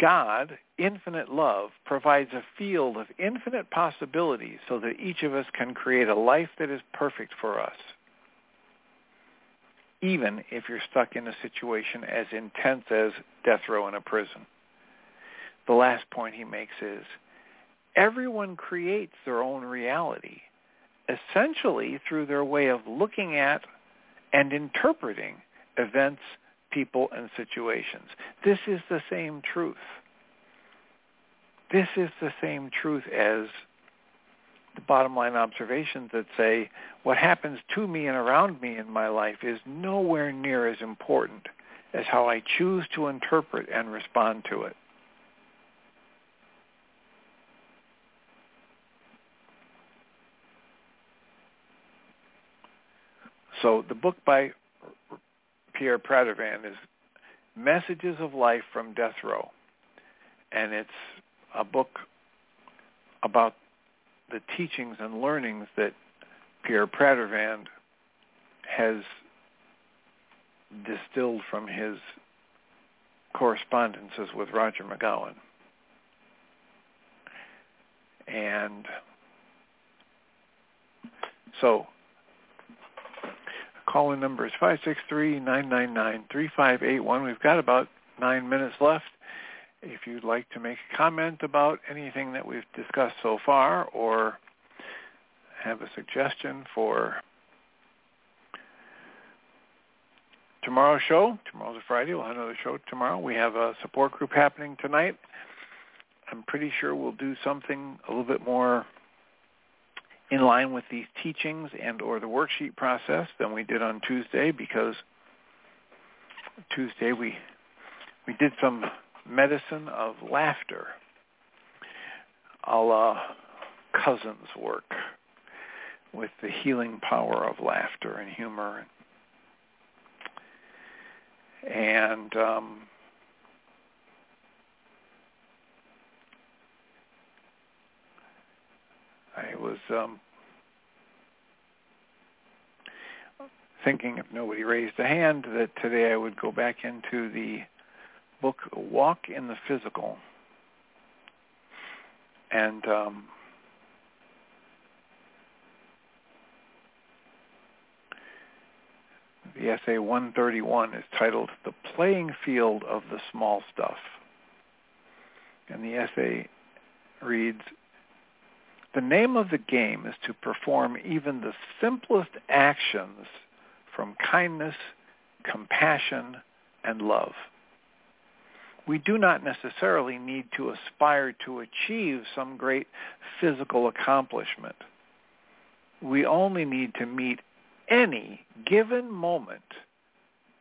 God, infinite love, provides a field of infinite possibilities so that each of us can create a life that is perfect for us, even if you're stuck in a situation as intense as death row in a prison. The last point he makes is, everyone creates their own reality, essentially through their way of looking at and interpreting events people, and situations. This is the same truth. This is the same truth as the bottom line observations that say what happens to me and around me in my life is nowhere near as important as how I choose to interpret and respond to it. So the book by Pierre Pradervand is Messages of Life from Death Row. And it's a book about the teachings and learnings that Pierre Pradervand has distilled from his correspondences with Roger McGowan. And so call-in number is 563-999-3581. We've got about nine minutes left. If you'd like to make a comment about anything that we've discussed so far or have a suggestion for tomorrow's show, tomorrow's a Friday, we'll have another show tomorrow. We have a support group happening tonight. I'm pretty sure we'll do something a little bit more in line with these teachings and or the worksheet process than we did on Tuesday because Tuesday we we did some medicine of laughter a la Cousins' work with the healing power of laughter and humor. And um, I was um, thinking, if nobody raised a hand, that today I would go back into the book Walk in the Physical. And um, the essay 131 is titled The Playing Field of the Small Stuff. And the essay reads, the name of the game is to perform even the simplest actions from kindness, compassion, and love. We do not necessarily need to aspire to achieve some great physical accomplishment. We only need to meet any given moment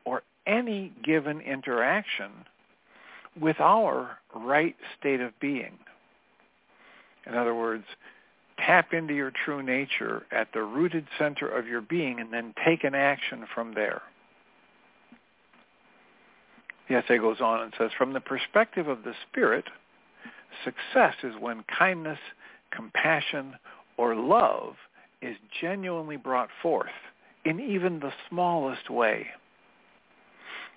or any given interaction with our right state of being. In other words, tap into your true nature at the rooted center of your being and then take an action from there. The essay goes on and says, from the perspective of the spirit, success is when kindness, compassion, or love is genuinely brought forth in even the smallest way.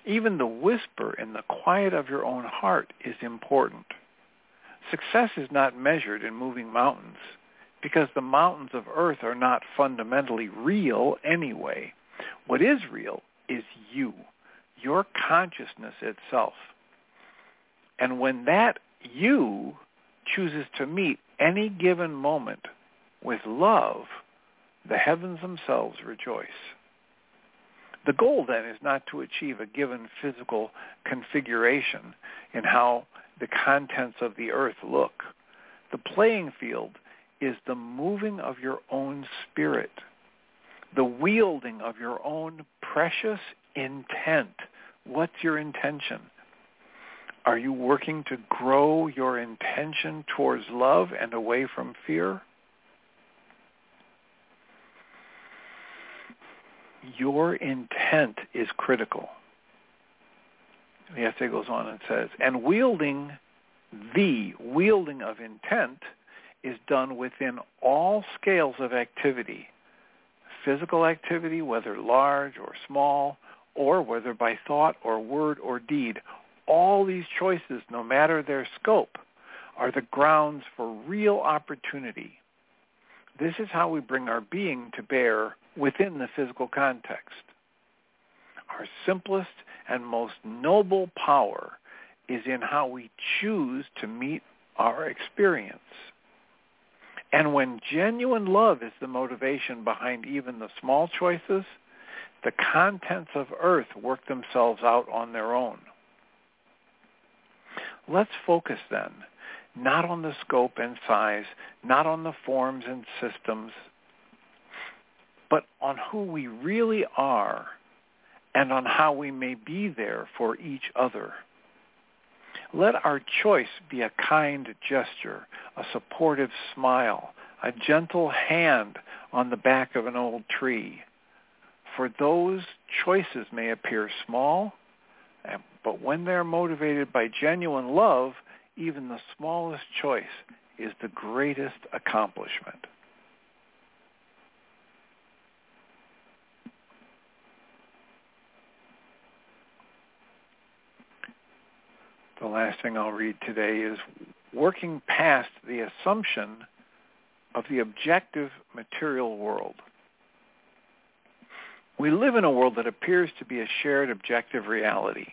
Even the whisper in the quiet of your own heart is important. Success is not measured in moving mountains because the mountains of earth are not fundamentally real anyway. What is real is you, your consciousness itself. And when that you chooses to meet any given moment with love, the heavens themselves rejoice. The goal then is not to achieve a given physical configuration in how the contents of the earth look. The playing field is the moving of your own spirit, the wielding of your own precious intent. What's your intention? Are you working to grow your intention towards love and away from fear? Your intent is critical. The essay goes on and says, and wielding the wielding of intent is done within all scales of activity, physical activity, whether large or small, or whether by thought or word or deed. All these choices, no matter their scope, are the grounds for real opportunity. This is how we bring our being to bear within the physical context. Our simplest and most noble power is in how we choose to meet our experience. And when genuine love is the motivation behind even the small choices, the contents of earth work themselves out on their own. Let's focus then, not on the scope and size, not on the forms and systems, but on who we really are and on how we may be there for each other. Let our choice be a kind gesture, a supportive smile, a gentle hand on the back of an old tree, For those choices may appear small, eh, but when they're motivated by genuine love, even the smallest choice is the greatest accomplishment. The last thing I'll read today is working past the assumption of the objective material world. We live in a world that appears to be a shared objective reality.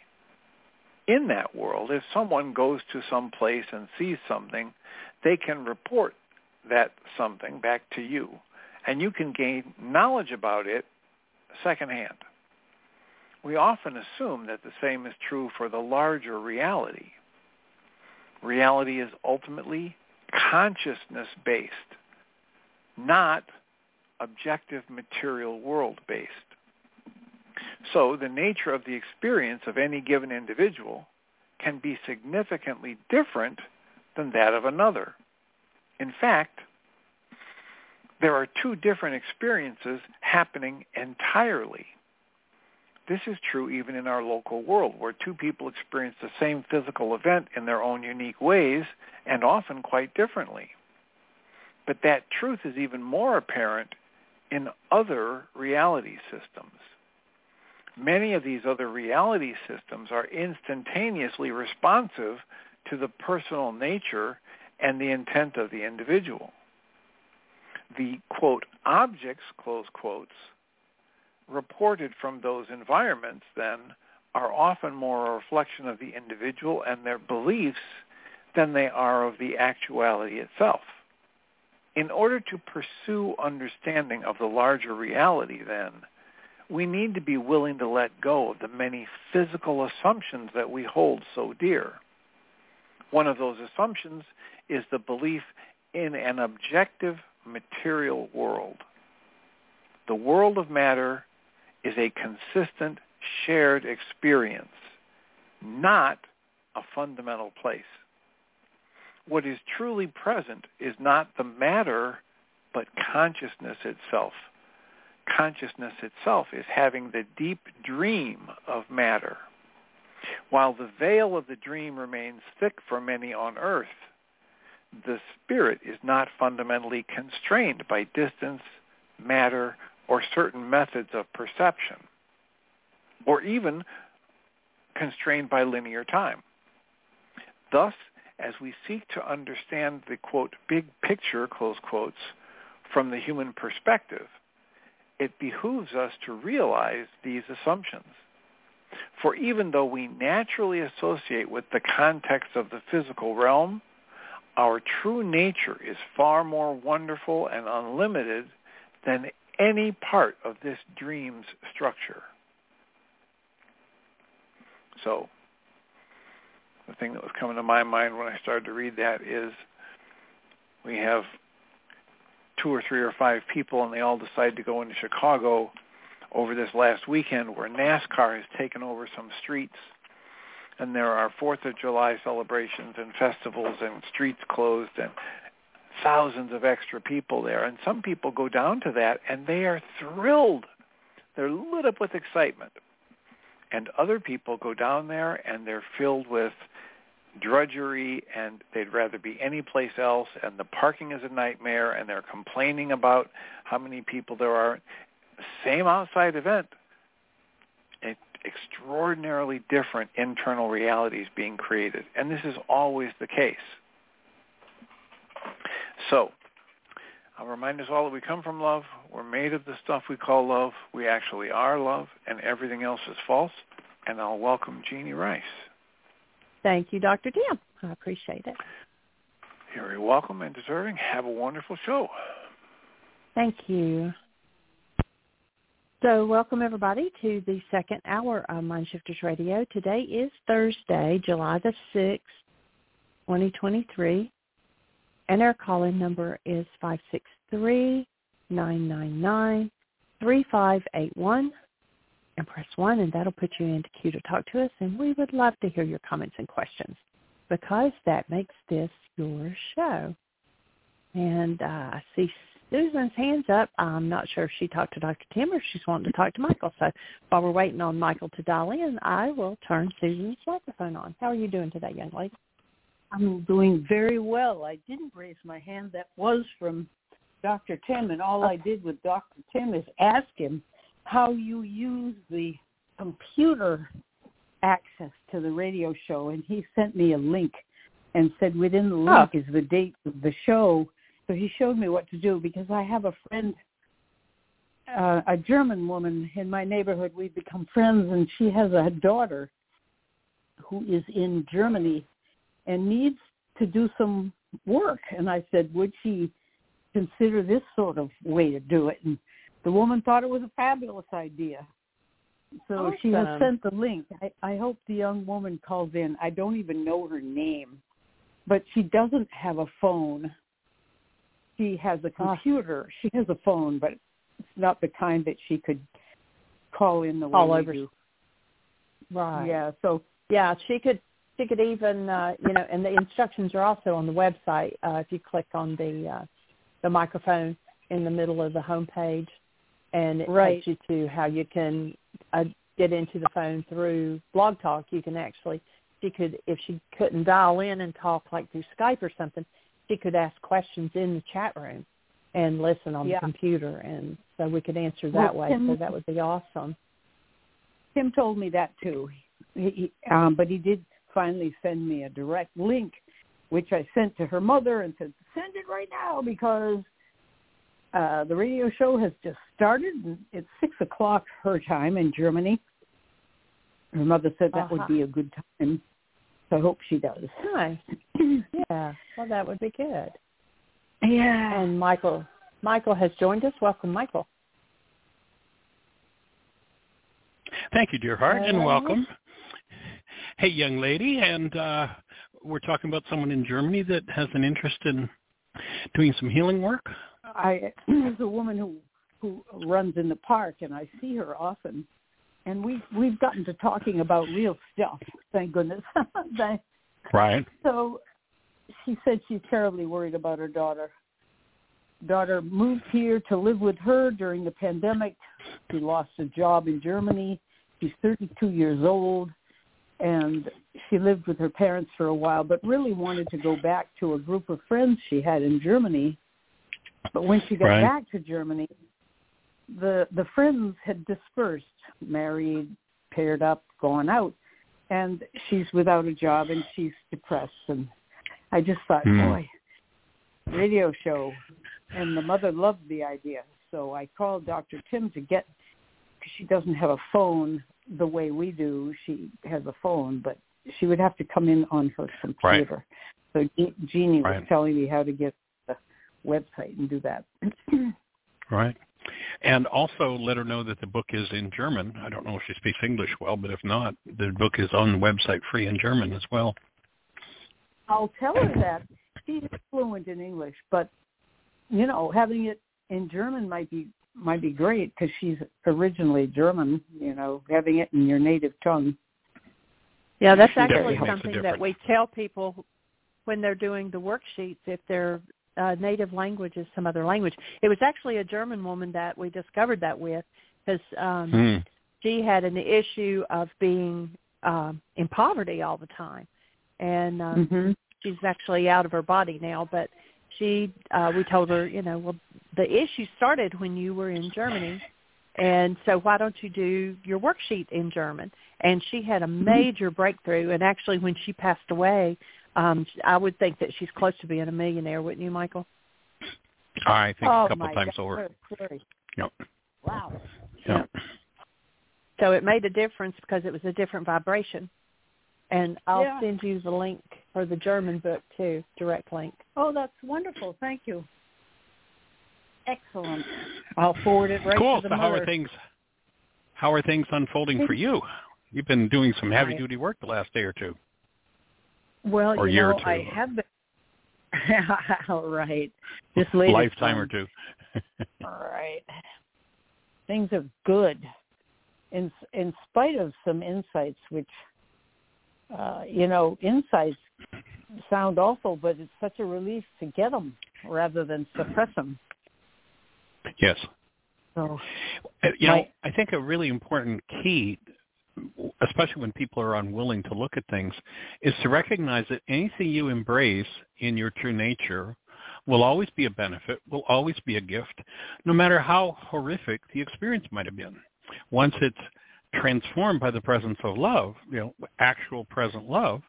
In that world, if someone goes to some place and sees something, they can report that something back to you, and you can gain knowledge about it secondhand. We often assume that the same is true for the larger reality. Reality is ultimately consciousness-based, not objective material world-based. So the nature of the experience of any given individual can be significantly different than that of another. In fact, there are two different experiences happening entirely. This is true even in our local world, where two people experience the same physical event in their own unique ways and often quite differently. But that truth is even more apparent in other reality systems. Many of these other reality systems are instantaneously responsive to the personal nature and the intent of the individual. The, quote, objects, close quotes, reported from those environments then are often more a reflection of the individual and their beliefs than they are of the actuality itself. In order to pursue understanding of the larger reality then, we need to be willing to let go of the many physical assumptions that we hold so dear. One of those assumptions is the belief in an objective material world. The world of matter is a consistent shared experience, not a fundamental place. What is truly present is not the matter, but consciousness itself. Consciousness itself is having the deep dream of matter. While the veil of the dream remains thick for many on earth, the spirit is not fundamentally constrained by distance, matter, or certain methods of perception, or even constrained by linear time. Thus, as we seek to understand the, quote, big picture, close quotes, from the human perspective, it behooves us to realize these assumptions. For even though we naturally associate with the context of the physical realm, our true nature is far more wonderful and unlimited than any part of this dream's structure. So the thing that was coming to my mind when I started to read that is we have two or three or five people and they all decide to go into Chicago over this last weekend where NASCAR has taken over some streets and there are Fourth of July celebrations and festivals and streets closed and thousands of extra people there. And some people go down to that and they are thrilled. They're lit up with excitement. And other people go down there and they're filled with drudgery and they'd rather be anyplace else and the parking is a nightmare and they're complaining about how many people there are. Same outside event. extraordinarily different internal realities being created. And this is always the case. So, I'll remind us all that we come from love. We're made of the stuff we call love. We actually are love, and everything else is false. And I'll welcome Jeanie Ryce. Thank you, Dr. Tim. I appreciate it. You're very welcome and deserving. Have a wonderful show. Thank you. So welcome everybody to the second hour of Mindshifters Radio. Today is Thursday, July the 6th, 2023. And our call-in number is 563-999-3581. And press 1 and that'll put you into queue to talk to us. And we would love to hear your comments and questions because that makes this your show. And uh, I see Susan's hands up. I'm not sure if she talked to Dr. Tim or if she's wanting to talk to Michael. So while we're waiting on Michael to dial in, I will turn Susan's microphone on. How are you doing today, young lady? I'm doing very well. I didn't raise my hand. That was from Dr. Tim, and all I did with Dr. Tim is ask him how you use the computer access to the radio show, and he sent me a link and said within the link oh. is the date of the show. So he showed me what to do because I have a friend, uh, a German woman in my neighborhood. We've become friends, and she has a daughter who is in Germany and needs to do some work. And I said, would she consider this sort of way to do it? And the woman thought it was a fabulous idea. So awesome. she has sent the link. I, I hope the young woman calls in. I don't even know her name, but she doesn't have a phone. She has a ah. computer. She has a phone, but it's not the kind that she could call in the way All over. do. Right. Yeah. So yeah, she could she could even uh, you know, and the instructions are also on the website. Uh, if you click on the uh, the microphone in the middle of the home page, and it right. takes you to how you can uh, get into the phone through Blog Talk. You can actually, she could, if she couldn't dial in and talk like through Skype or something, she could ask questions in the chat room and listen on yeah. the computer, and so we could answer that well, way. Tim, so that would be awesome. Tim told me that too, he, um, but he did finally send me a direct link, which I sent to her mother and said, send it right now because uh, the radio show has just started. And It's six o'clock her time in Germany. Her mother said that uh-huh. would be a good time, so I hope she does. Nice. [clears throat] yeah. Well, that would be good. Yeah. And Michael, Michael has joined us. Welcome, Michael. Thank you, dear heart, and welcome. Hey, young lady, and uh, we're talking about someone in Germany that has an interest in doing some healing work. I [clears throat] there's a woman who who runs in the park, and I see her often, and we we've gotten to talking about real stuff. Thank goodness. [laughs] Right. so she said she's terribly worried about her daughter. Daughter moved here to live with her during the pandemic. She lost a job in Germany. She's 32 years old, and she lived with her parents for a while, but really wanted to go back to a group of friends she had in Germany. But when she got Right. back to Germany, the the friends had dispersed, married, paired up, gone out, and she's without a job and she's depressed. And I just thought, Hmm. boy, radio show, and the mother loved the idea. So I called Dr. Tim to get. Cause she doesn't have a phone the way we do. She has a phone, but she would have to come in on her computer. So Je- Jeanie was telling me how to get the website and do that. [clears throat] Right. And also let her know that the book is in German. I don't know if she speaks English well, but if not, the book is on the website free in German as well. I'll tell her that she's fluent in English, but you know, having it in German might be might be great because she's originally German. You know, having it in your native tongue. Yeah, that's actually something that we tell people when they're doing the worksheets if their uh, native language is some other language. It was actually a German woman that we discovered that with because um, Hmm. she had an issue of being um, in poverty all the time, and um, Mm-hmm. she's actually out of her body now. But she, uh, we told her, you know, well, the issue started when you were in Germany, and so why don't you do your worksheet in German? And she had a major breakthrough. And actually, when she passed away, um, I would think that she's close to being a millionaire, wouldn't you, Michael? I think oh a couple times God, over. Yep. Wow. Yep. So it made a difference because it was a different vibration. And I'll Yeah. send you the link for the German book too, direct link. Oh, that's wonderful. Thank you. Excellent. I'll forward it right cool. to So the how are things? How are things unfolding for you? You've been doing some heavy duty work the last day or two. Well, or you year or know, two. I have been. [laughs] All right. Just [laughs] latest Lifetime or two. [laughs] All right. Things are good, in in spite of some insights, which, uh, you know, insights sound awful, but it's such a relief to get them rather than suppress them. Yes. So, uh, you know, I think a really important key, especially when people are unwilling to look at things, is to recognize that anything you embrace in your true nature will always be a benefit, will always be a gift, no matter how horrific the experience might have been. Once it's transformed by the presence of love, you know, actual present love,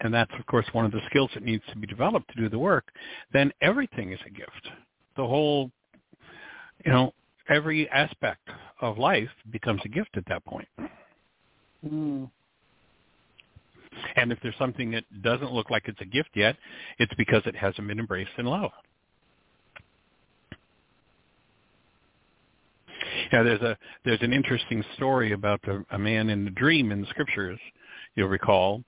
and that's of course one of the skills that needs to be developed to do the work, then everything is a gift. The whole, you know, every aspect of life becomes a gift at that point. Mm. And if there's something that doesn't look like it's a gift yet, it's because it hasn't been embraced in love. [laughs] Yeah, there's a there's an interesting story about a, a man in the dream in the scriptures, you'll recall,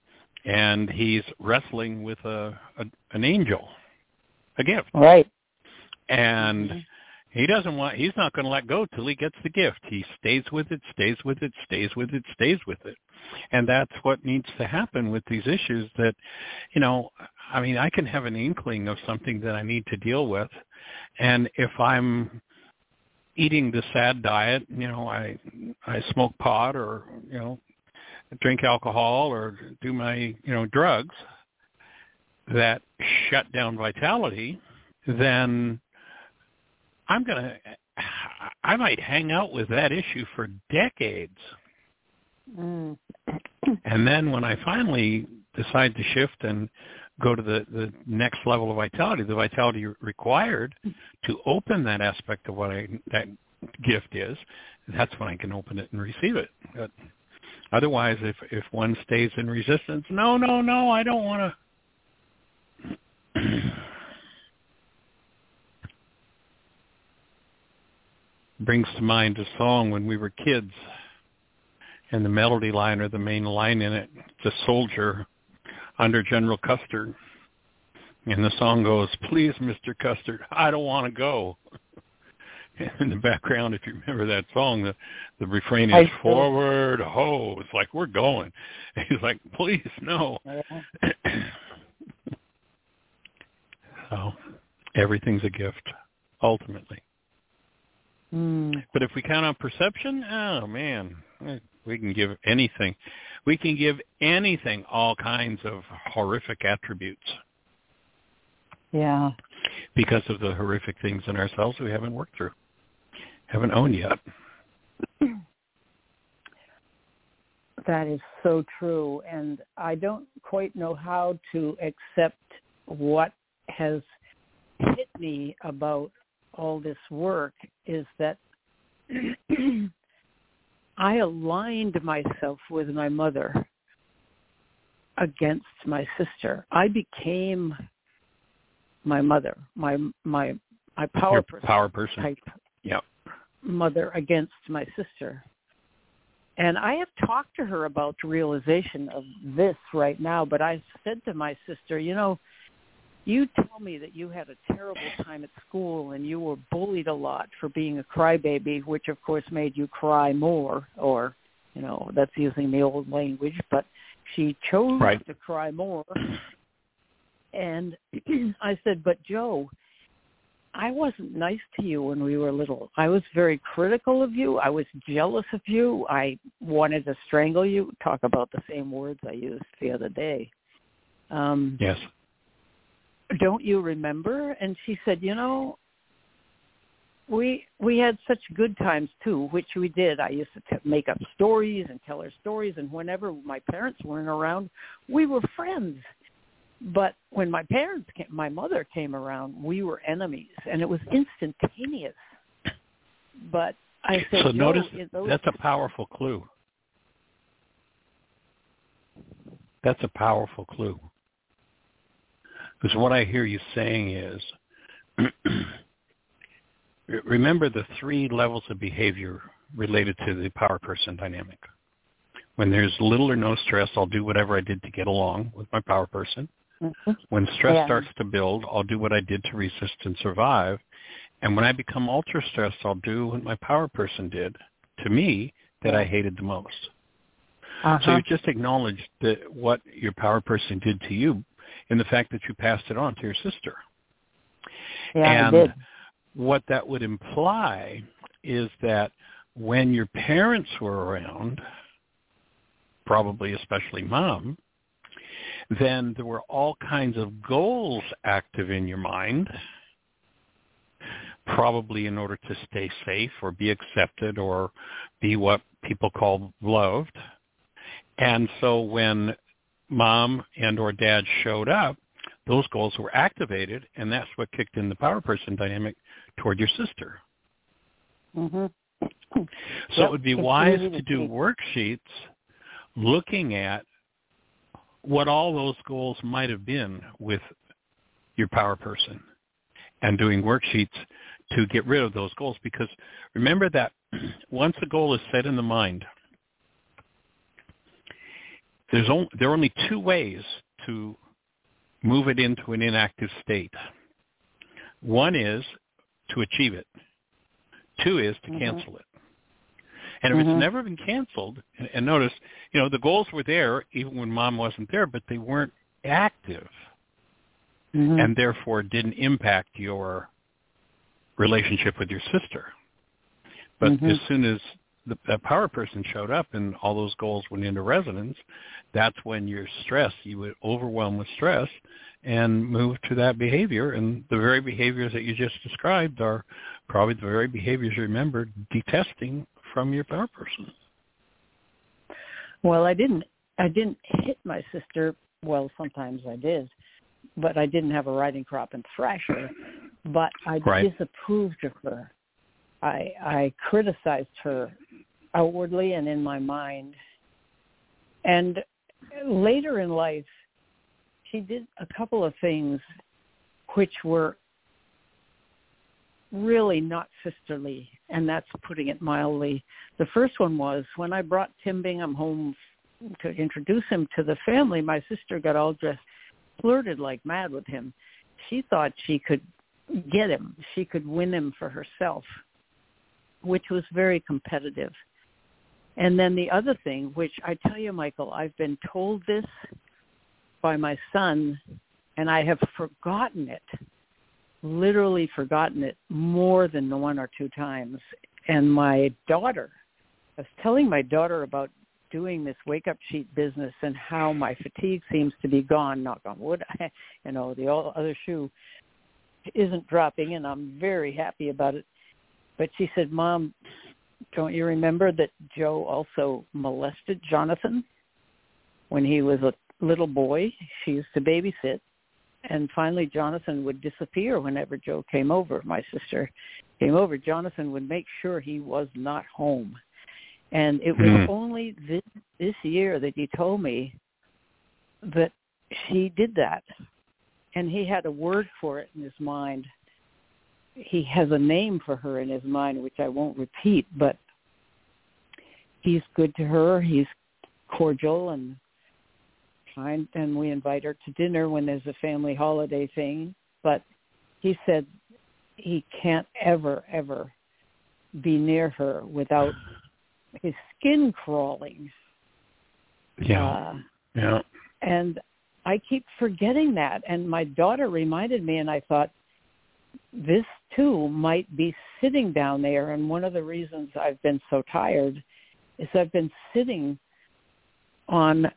and he's wrestling with a, a an angel, a gift. Right. And mm-hmm. he doesn't want he's not going to let go till he gets the gift. He stays with it, stays with it, stays with it, stays with it. And that's what needs to happen with these issues that you know, I mean, I can have an inkling of something that I need to deal with and if I'm eating the sad diet, you know, I I smoke pot or, you know, drink alcohol or do my, you know, drugs that shut down vitality, then I'm going to I might hang out with that issue for decades. Mm. and then when I finally decide to shift and go to the, the next level of vitality, the vitality required to open that aspect of what I, that gift is, that's when I can open it and receive it. But otherwise, if if one stays in resistance, no, no, no, I don't want [clears throat] to. brings to mind a song when we were kids and the melody line or the main line in it, the soldier under General Custer. And the song goes, please, Mr. Custer, I don't want to go. [laughs] in the background, if you remember that song, the the refrain is forward, ho. It's like we're going. And [laughs] he's like, please, no. so everything's a gift, ultimately. Mm. But if we count on perception, oh man, we can give anything. We can give anything all kinds of horrific attributes. Yeah. Because of the horrific things in ourselves we haven't worked through, haven't owned yet. [clears throat] That is so true. And I don't quite know how to accept what has hit me about all this work is that [clears throat] I aligned myself with my mother against my sister. I became my mother, my my my power Your person, power person type yep. mother against my sister. And I have talked to her about the realization of this right now, but I said to my sister, you know, you tell me that you had a terrible time at school and you were bullied a lot for being a crybaby, which of course made you cry more, or, you know, that's using the old language, but she chose right. to cry more. And [clears throat] I said, but Joe, I wasn't nice to you when we were little. I was very critical of you. I was jealous of you. I wanted to strangle you. Talk about the same words I used the other day. Um, yes don't you remember? And she said, you know, we we had such good times too, which we did. I used to t- make up stories and tell her stories, and whenever my parents weren't around, we were friends. But when my parents came, my mother came around, we were enemies, and it was instantaneous. But I said, so notice those... that's a powerful clue. That's a powerful clue. Because what I hear you saying is, [clears throat] remember the three levels of behavior related to the power person dynamic. When there's little or no stress, I'll do whatever I did to get along with my power person. Mm-hmm. When stress yeah. starts to build, I'll do what I did to resist and survive. And when I become ultra stressed, I'll do what my power person did to me that I hated the most. Uh-huh. So you just acknowledged that what your power person did to you in the fact that you passed it on to your sister. Yeah, and I did. what that would imply is that when your parents were around, probably especially mom, then there were all kinds of goals active in your mind, probably in order to stay safe or be accepted or be what people call loved. And so when mom and or dad showed up, those goals were activated, and that's what kicked in the power person dynamic toward your sister. Mm-hmm. So yep. it would be wise to do worksheets looking at what all those goals might have been with your power person and doing worksheets to get rid of those goals because remember that [clears throat] once a goal is set in the mind there's only, there are only two ways to move it into an inactive state. One is to achieve it. Two is to mm-hmm. cancel it. And if mm-hmm. it's never been canceled, and, and notice, you know, the goals were there even when mom wasn't there, but they weren't active, mm-hmm. and therefore didn't impact your relationship with your sister. But mm-hmm. as soon as the, the power person showed up and all those goals went into resonance, that's when you're stressed. You would overwhelm with stress and move to that behavior. And the very behaviors that you just described are probably the very behaviors you remember detesting from your power person. Well, I didn't. I didn't hit my sister. Well, sometimes I did, but I didn't have a riding crop and thrash her. But I right. disapproved of her. I I criticized her outwardly and in my mind. And later in life, she did a couple of things which were really not sisterly, and that's putting it mildly. The first one was when I brought Tim Bingham home to introduce him to the family, my sister got all dressed, flirted like mad with him. She thought she could get him. She could win him for herself, which was very competitive. And then the other thing, which I tell you, Michael, I've been told this by my son, and I have forgotten it, literally forgotten it more than one or two times. And my daughter, I was telling my daughter about doing this wake up sheet business and how my fatigue seems to be gone, knock on wood, [laughs] you know, the other shoe isn't dropping and I'm very happy about it. But she said, Mom, don't you remember that Joe also molested Jonathan when he was a little boy? She used to babysit. And finally, Jonathan would disappear whenever Joe came over. My sister came over. Jonathan would make sure he was not home. And it was mm. only this, this year that he told me that she did that. And he had a word for it in his mind he has a name for her in his mind, which I won't repeat, but he's good to her. He's cordial and kind, and we invite her to dinner when there's a family holiday thing. But he said he can't ever, ever be near her without his skin crawling. Yeah. Uh, yeah. And I keep forgetting that. And my daughter reminded me, and I thought, this too might be sitting down there. And one of the reasons I've been so tired is I've been sitting on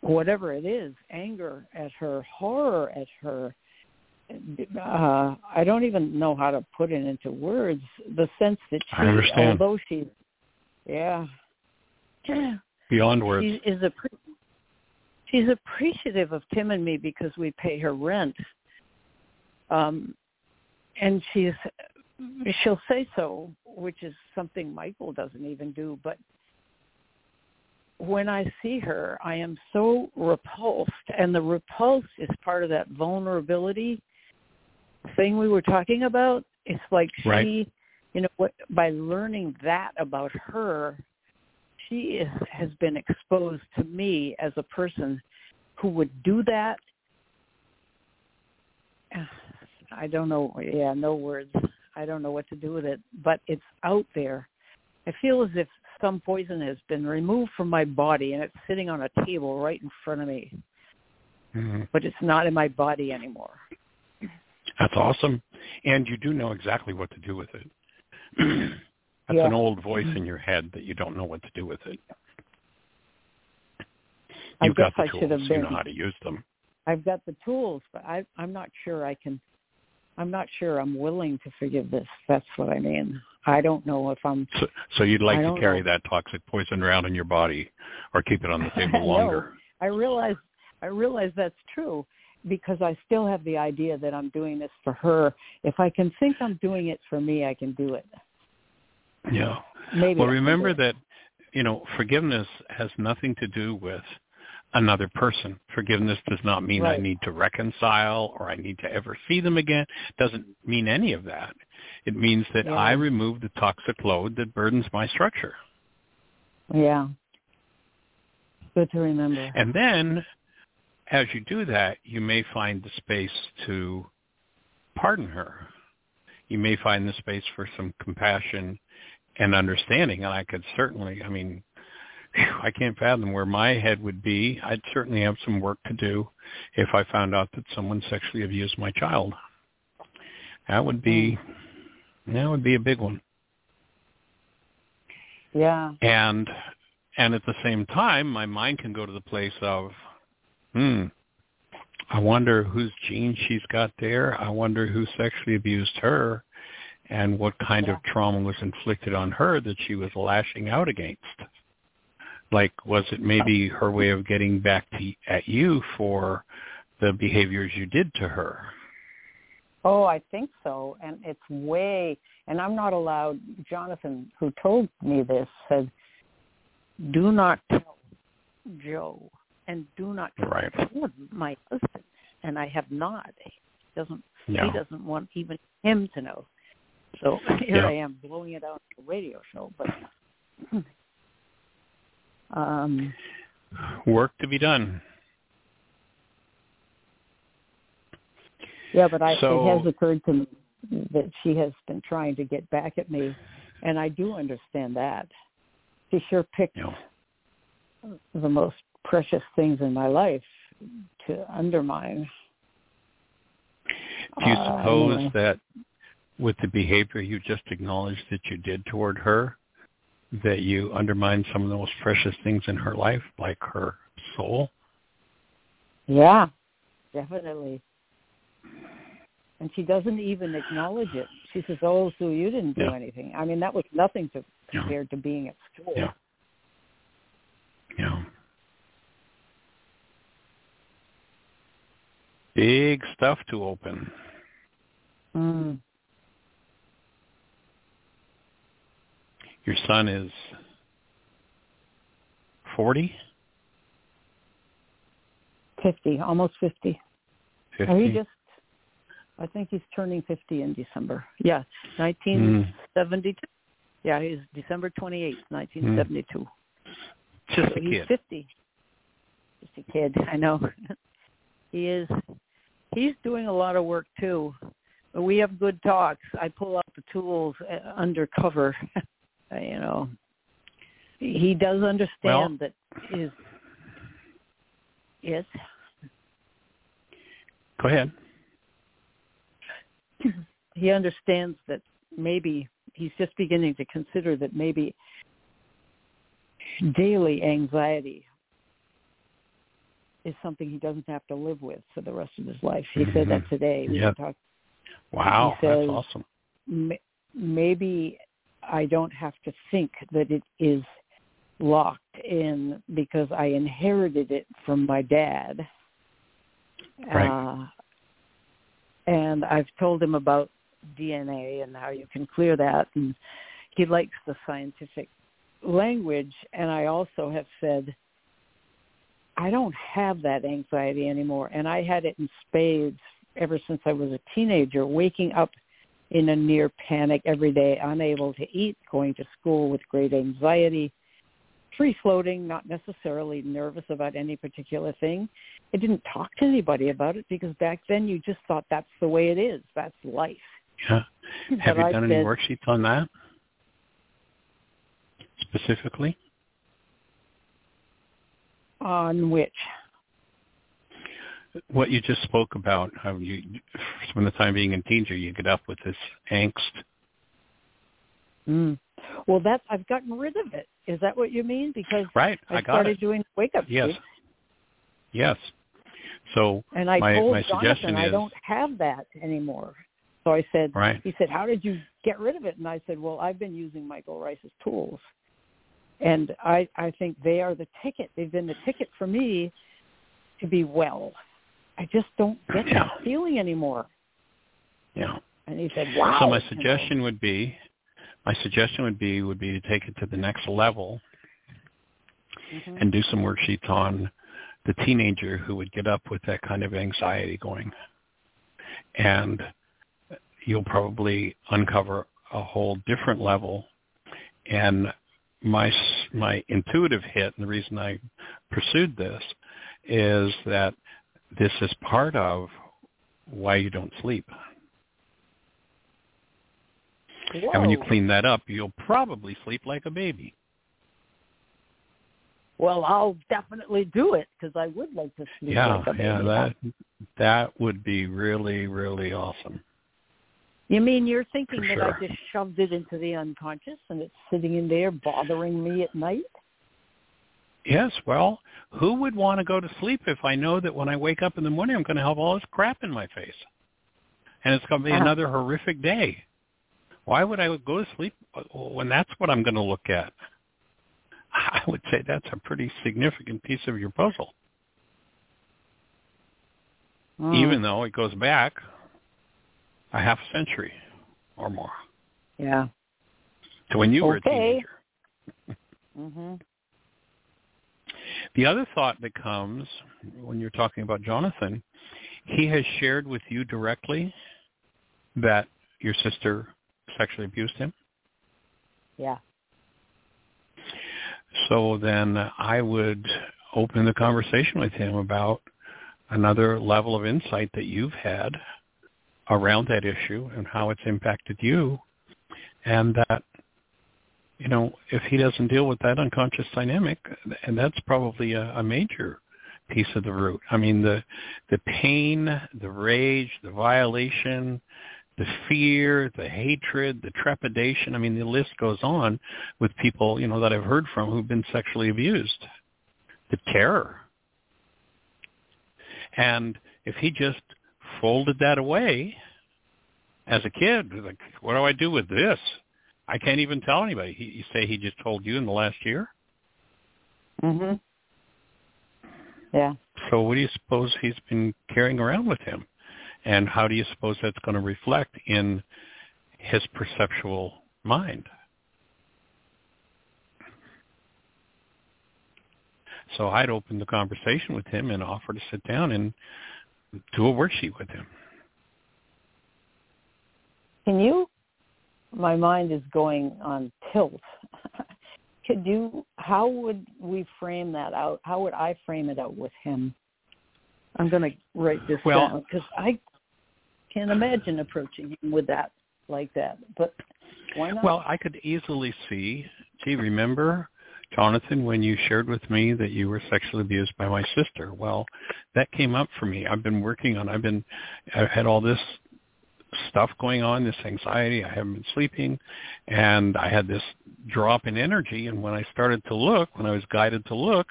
whatever it is, anger at her, horror at her. Uh, I don't even know how to put it into words. The sense that she, I understand. although she, yeah, beyond words, she is a. She's appreciative of Tim and me because we pay her rent um, and she's she'll say so, which is something Michael doesn't even do. But when I see her, I am so repulsed, and the repulse is part of that vulnerability thing we were talking about. It's like right. she, you know, what, by learning that about her, she is, has been exposed to me as a person who would do that I don't know. Yeah, no words. I don't know what to do with it, but it's out there. I feel as if some poison has been removed from my body and it's sitting on a table right in front of me. Mm-hmm. But it's not in my body anymore. That's awesome. And you do know exactly what to do with it. [clears throat] That's Yeah. an old voice in your head that you don't know what to do with it. I You've got guess the I should tools. have You know how to use them. I've got the tools, but I, I'm not sure I can. I'm not sure I'm willing to forgive this. That's what I mean. I don't know if I'm. So, so you'd like to carry know. that toxic poison around in your body or keep it on the [laughs] table No. longer. I realize. I realize that's true because I still have the idea that I'm doing this for her. If I can think I'm doing it for me, I can do it. Yeah. Maybe. Well, I remember that, you know, forgiveness has nothing to do with another person. Forgiveness does not mean I need to reconcile or I need to ever see them again. Doesn't mean any of that. It means that Yeah. I remove the toxic load that burdens my structure. Yeah. Good to remember. And then as you do that, you may find the space to pardon her. You may find the space for some compassion and understanding. And I could certainly, I mean, [laughs] I can't fathom where my head would be. I'd certainly have some work to do if I found out that someone sexually abused my child. That would be, that would be a big one. Yeah. and and at the same time my mind can go to the place of hmm i wonder whose gene she's got there i wonder who sexually abused her and what kind of trauma was inflicted on her that she was lashing out against like was it maybe her way of getting back to, at you for the behaviors you did to her Oh, I think so. And it's way, and I'm not allowed, Jonathan, who told me this, said, do not tell Joe and do not tell Right. my husband. And I have not. He doesn't, yeah he doesn't want even him to know. So [laughs] here Yeah. I am blowing it out on a radio show, but um work to be done Yeah, but I, So- it has occurred to me that she has been trying to get back at me, and I do understand that. She sure picked the most precious things in my life to undermine. Do you Uh, suppose anyway. that with the behavior you just acknowledged that you did toward her, that you undermined some of the most precious things in her life, like her soul? Yeah, definitely. And she doesn't even acknowledge it. She says, "Oh, Sue, you didn't do Yeah. anything." I mean, that was nothing to Yeah. compared to being at school. Yeah. Yeah. Big stuff to open. Mm. Your son is 40, Fifty, almost fifty. 50? Oh, he just, I think he's turning 50 in December. Yeah, Hmm. 1972. Yeah, he's December 28th, 1972. Just So a he's kid. 50. Just a kid, I know. [laughs] he is. He's doing a lot of work too. We have good talks. I pull out the tools uh, undercover. [laughs] you know, he does understand that his. Yes. Go ahead. he understands that maybe he's just beginning to consider that maybe daily anxiety is something he doesn't have to live with for the rest of his life. He said that today. We Mm-hmm. Talked, Wow, says- that's awesome. Maybe I don't have to think that it is locked in because I inherited it from my dad. Right. Uh, and I've told him about DNA and how you can clear that, and he likes the scientific language. And I also have said, I don't have that anxiety anymore, and I had it in spades ever since I was a teenager, waking up in a near panic every day, unable to eat, going to school with great anxiety, free floating, not necessarily nervous about any particular thing. I didn't talk to anybody about it because back then you just thought that's the way it is. That's life. Yeah. [laughs] Have But you I done any said- worksheets on that specifically? On which? What you just spoke about, how you, from the time being in teenager, you get up with this angst. Mm. Well, that's I've gotten rid of it. Is that what you mean? Because right, I, I started it. doing wake up. Yes. Yes. So and I my, told my Jonathan suggestion I don't have that anymore. So I said, right. he said, how did you get rid of it? And I said, well, I've been using Michael Ryce's tools. And I, I think they are the ticket. They've been the ticket for me to be well. I just don't get Yeah. that feeling anymore. Yeah. And he said, wow. So my suggestion would be, my suggestion would be would be to take it to the next level Mhm. and do some worksheets on the teenager who would get up with that kind of anxiety going. And you'll probably uncover a whole different level. And my s- my intuitive hit, and the reason I pursued this, is that this is part of why you don't sleep. And when you clean that up, you'll probably sleep like a baby. Well, I'll definitely do it because I would like to sleep Yeah, like a baby. yeah, that that would be really, really awesome. You mean you're thinking For that sure. I just shoved it into the unconscious and it's sitting in there bothering me at night? Yes, well, who would want to go to sleep if I know that when I wake up in the morning I'm going to have all this crap in my face, and it's going to be Uh-huh. another horrific day? Why would I go to sleep when that's what I'm going to look at? [laughs] I would say that's a pretty significant piece of your puzzle, Mm. even though it goes back a half century or more yeah. to when you were a Okay. teenager. Mhm. The other thought that comes when you're talking about Jonathan, he has shared with you directly that your sister sexually abused him. Yeah. So then I would open the conversation with him about another level of insight that you've had around that issue and how it's impacted you and that you know if he doesn't deal with that unconscious dynamic and that's probably a, a major piece of the root. I mean the the pain the rage the violation the fear the hatred the trepidation. I mean the list goes on with people you know that i've heard from who've been sexually abused. The terror. And if he just folded that away as a kid, like, what do I do with this? I can't even tell anybody. He, you say he just told you in the last year. Mhm. Yeah. So what do you suppose he's been carrying around with him? And how do you suppose that's going to reflect in his perceptual mind? So I'd open the conversation with him and offer to sit down and do a worksheet with him. Can you? My mind is going on tilt. [laughs] Could you? How would we frame that out? How would I frame it out with him? I'm going to write this Well- down because I can't imagine approaching him with that like that. But why not? Well, I could easily see. Gee, remember, Jonathan, when you shared with me that you were sexually abused by my sister? Well, that came up for me. I've been working on. I've been. I've had all this stuff going on, this anxiety. I haven't been sleeping, and I had this drop in energy. And when I started to look, when I was guided to look,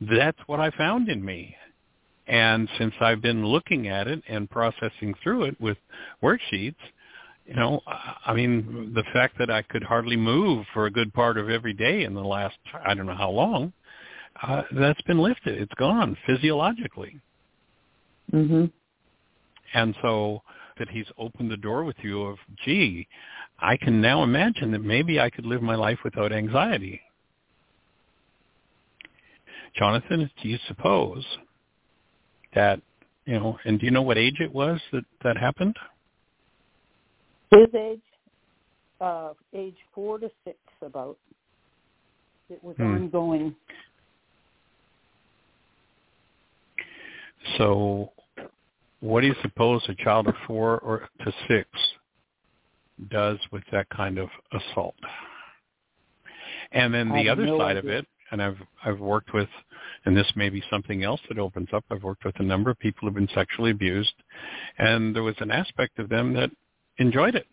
that's what I found in me. And since I've been looking at it and processing through it with worksheets, you know, I mean, the fact that I could hardly move for a good part of every day in the last, I don't know how long, uh, that's been lifted. It's gone physiologically. mhm. And so that he's opened the door with you of, gee, I can now imagine that maybe I could live my life without anxiety. Jonathan, do you suppose that, you know, and do you know what age it was that that happened? His age, uh, age four to six, about. It was Hmm. ongoing. So what do you suppose a child of four or to six does with that kind of assault? And then the other no side of it, and I've I've worked with, and this may be something else that opens up. I've worked with a number of people who've been sexually abused, and there was an aspect of them that enjoyed it.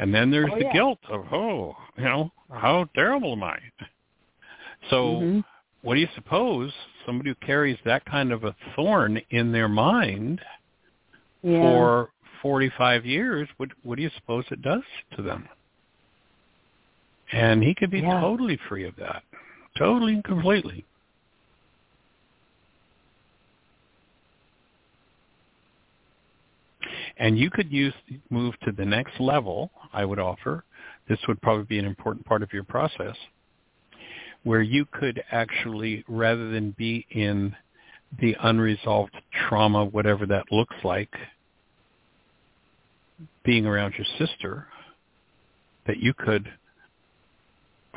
And then there's oh, the yeah. guilt of, oh, you know, how terrible am I? So mm-hmm. What do you suppose somebody who carries that kind of a thorn in their mind yeah. for 45 years, what, what do you suppose it does to them? And he could be Yeah. totally free of that, totally and completely. And you could use move to the next level, I would offer. This would probably be an important part of your process where you could actually rather than be in the unresolved trauma, whatever that looks like, being around your sister, that you could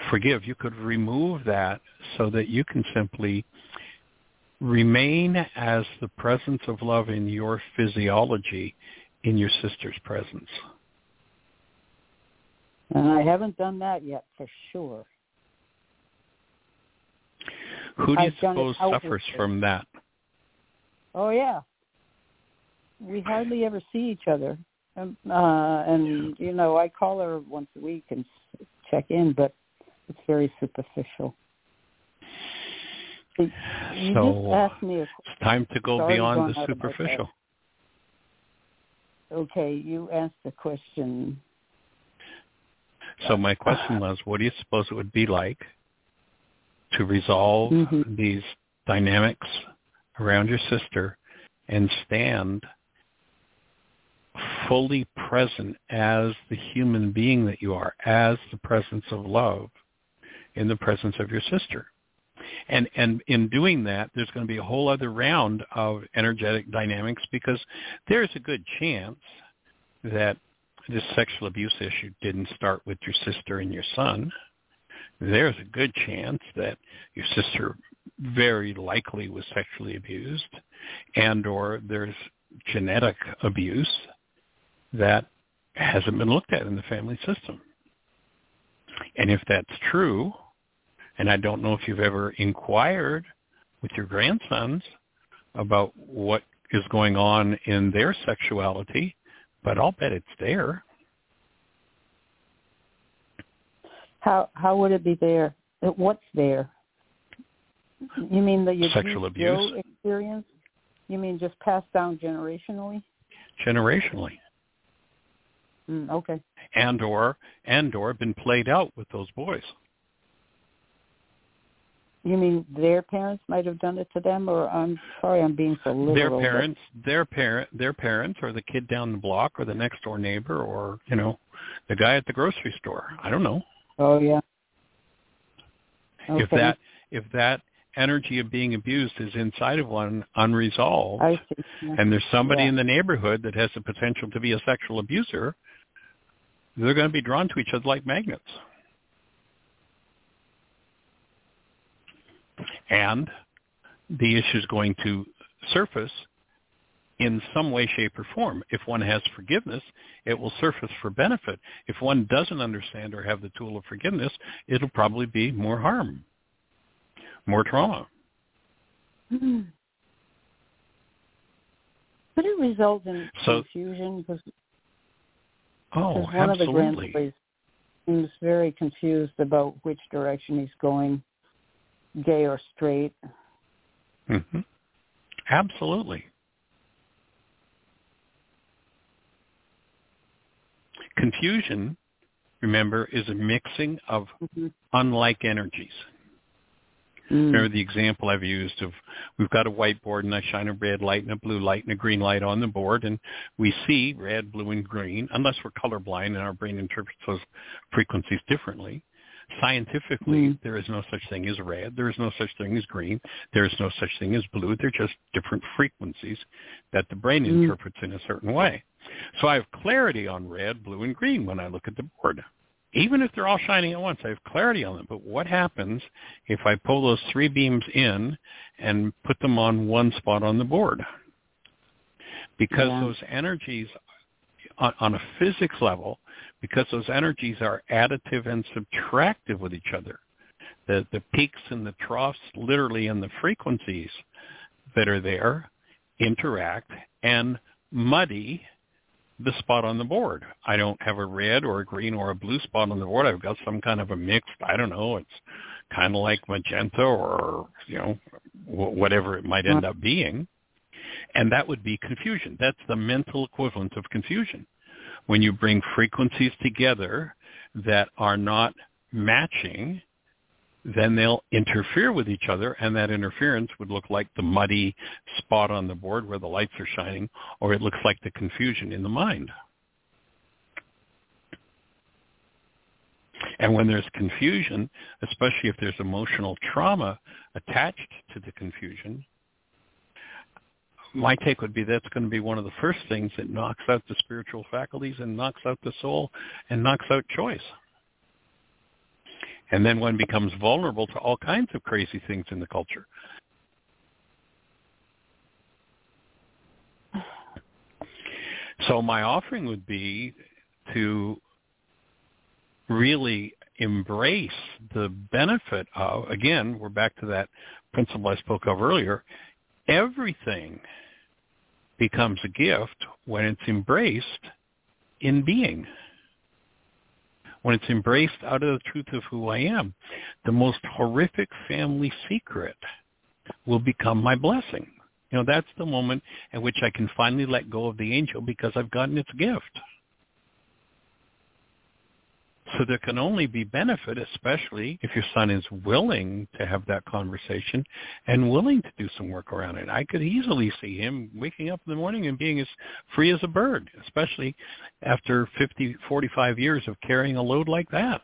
forgive. You could remove that so that you can simply remain as the presence of love in your physiology in your sister's presence. And I haven't done that yet for sure. Who do you I've suppose suffers from that? Oh yeah. We hardly ever see each other. Um, uh and you know, I call her once a week and check in, but it's very superficial. You So, asked me a It's time to go beyond the out of my head. superficial. okay, you asked a question. So my question was, what do you suppose it would be like to resolve Mhm. these dynamics around your sister and stand fully present as the human being that you are, as the presence of love in the presence of your sister? And and in doing that, there's going to be a whole other round of energetic dynamics because there's a good chance that this sexual abuse issue didn't start with your sister and your son. There's a good chance that your sister very likely was sexually abused and or there's genetic abuse that hasn't been looked at in the family system. And if that's true, and I don't know if you've ever inquired with your grandsons about what is going on in their sexuality, but I'll bet it's there. How how would it be there? What's there? You mean the Sexual abuse. experience? You mean just passed down generationally? generationally Mm, okay. and or and or been played out with those boys. You mean their parents might have done it to them, or I'm sorry, I'm being so literal. their but- parents, their parent, their parents, or the kid down the block, or the next door neighbor, or you know, the guy at the grocery store. I don't know Oh yeah. Okay. if that if that energy of being abused is inside of one unresolved, Yeah. and there's somebody Yeah. in the neighborhood that has the potential to be a sexual abuser, they're going to be drawn to each other like magnets. And the issue is going to surface in some way, shape, or form. If one has forgiveness, it will surface for benefit. If one doesn't understand or have the tool of forgiveness, it'll probably be more harm, more trauma. Hmm. Could it result in So- confusion? Because Oh, one of the absolutely. grandboys seems very confused about which direction he's going, gay or straight. hmm Absolutely. Confusion, remember, is a mixing of Mm-hmm. unlike energies. Mm. Remember the example I've used of we've got a whiteboard and I shine a red light and a blue light and a green light on the board and we see red, blue, and green unless we're colorblind and our brain interprets those frequencies differently. Scientifically, Mm. there is no such thing as red. There is no such thing as green. There is no such thing as blue. They're just different frequencies that the brain Mm. interprets in a certain way. So I have clarity on red, blue, and green when I look at the board. Even if they're all shining at once, I have clarity on them. But what happens if I pull those three beams in and put them on one spot on the board? Because Yeah. those energies on, on a physics level, because those energies are additive and subtractive with each other, the, the peaks and the troughs, literally, and the frequencies that are there interact and muddy the spot on the board. I don't have a red or a green or a blue spot on the board. I've got some kind of a mixed, I don't know, it's kind of like magenta or, you know, whatever it might end up being. And that would be confusion. That's the mental equivalent of confusion. When you bring frequencies together that are not matching, then they'll interfere with each other, and that interference would look like the muddy spot on the board where the lights are shining, or it looks like the confusion in the mind. And when there's confusion, especially if there's emotional trauma attached to the confusion, my take would be that's going to be one of the first things that knocks out the spiritual faculties and knocks out the soul and knocks out choice. And then one becomes vulnerable to all kinds of crazy things in the culture. So my offering would be to really embrace the benefit of, again, we're back to that principle I spoke of earlier, everything becomes a gift when it's embraced in being when it's embraced out of the truth of who I am, the most horrific family secret will become my blessing. You know, that's the moment at which I can finally let go of the angel because I've gotten its gift. So there can only be benefit, especially if your son is willing to have that conversation and willing to do some work around it. I could easily see him waking up in the morning and being as free as a bird, especially after 50, 45 years of carrying a load like that.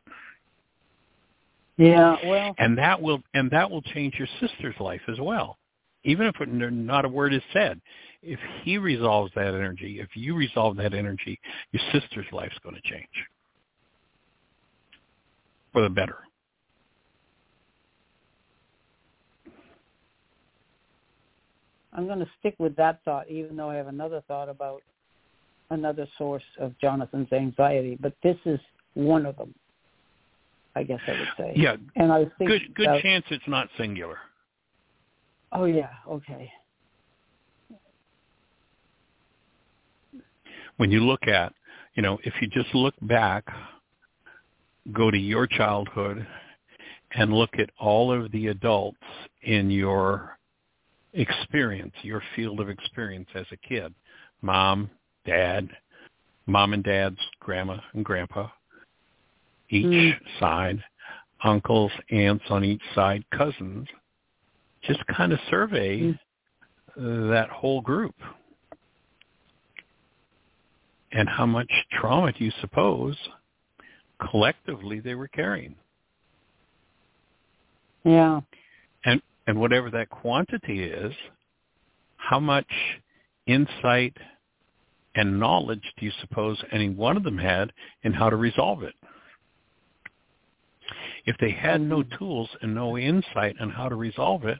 Yeah, well, and that will and that will change your sister's life as well. Even if not a word is said, if he resolves that energy, if you resolve that energy, your sister's life's going to change for the better. I'm going to stick with that thought, even though I have another thought about another source of Jonathan's anxiety. But this is one of them. I guess I would say. Yeah. And I was thinking good. Good about, chance it's not singular. Oh yeah. Okay. When you look at, you know, if you just look back go to your childhood and look at all of the adults in your experience, your field of experience as a kid, mom, dad, mom and dad's grandma and grandpa, each mm. side, uncles, aunts on each side, cousins, just kind of survey mm. that whole group. And how much trauma do you suppose collectively they were carrying. Yeah. And and whatever that quantity is, how much insight and knowledge do you suppose any one of them had in how to resolve it? If they had no mm. tools and no insight on how to resolve it,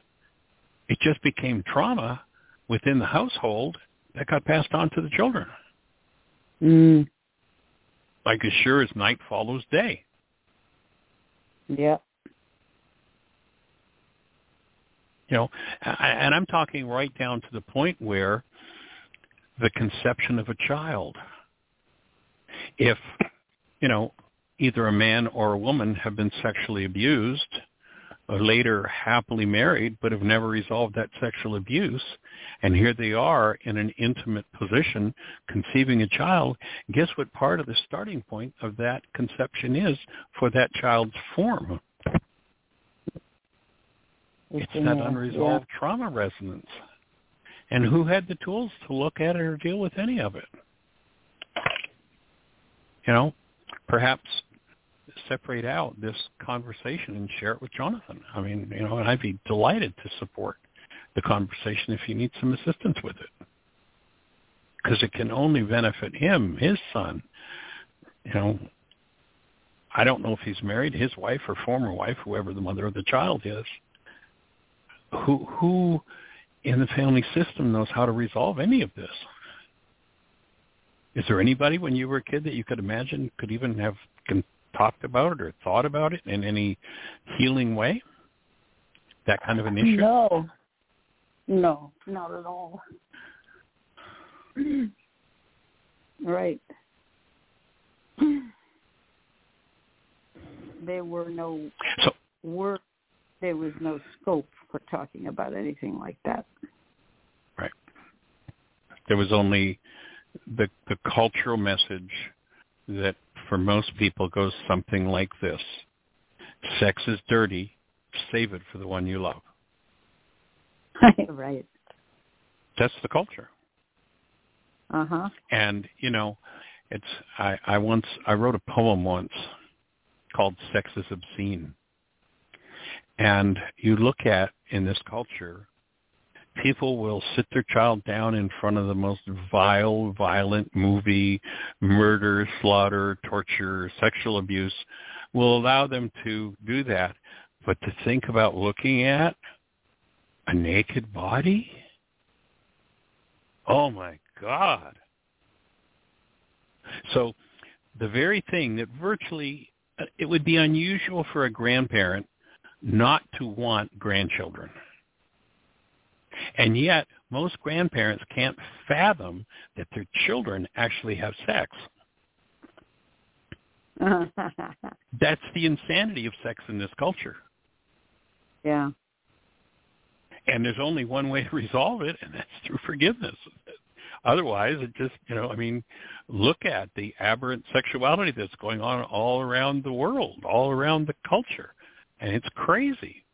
it just became trauma within the household that got passed on to the children. Mm like as sure as night follows day. Yeah. You know, and I'm talking right down to the point where the conception of a child. If, you know, either a man or a woman have been sexually abused, later happily married but have never resolved that sexual abuse and here they are in an intimate position conceiving a child guess what part of the starting point of that conception is for that child's form? It's that unresolved yeah. trauma resonance. And who had the tools to look at it or deal with any of it? You know perhaps separate out this conversation and share it with Jonathan. I mean, you know, and I'd be delighted to support the conversation if you need some assistance with it. Because it can only benefit him, his son. You know, I don't know if he's married, his wife or former wife, whoever the mother of the child is. Who who in the family system knows how to resolve any of this? Is there anybody when you were a kid that you could imagine could even have talked about it or thought about it in any healing way? That kind of an issue? No. No, not at all. [clears throat] right. There were no so, work. There was no scope for talking about anything like that. Right. There was only the the cultural message that for most people goes something like this. Sex is dirty. Save it for the one you love. [laughs] right. That's the culture. Uh-huh. And, you know, it's I, I once I wrote a poem once called Sex is Obscene. And you look at in this culture people will sit their child down in front of the most vile, violent movie, murder, slaughter, torture, sexual abuse, will allow them to do that. But to think about looking at a naked body? Oh my God. So the very thing that virtually, uh, it would be unusual for a grandparent not to want grandchildren. And yet, most grandparents can't fathom that their children actually have sex. [laughs] That's the insanity of sex in this culture. Yeah. And there's only one way to resolve it, and that's through forgiveness. Otherwise, it just, you know, I mean, look at the aberrant sexuality that's going on all around the world, all around the culture. And it's crazy.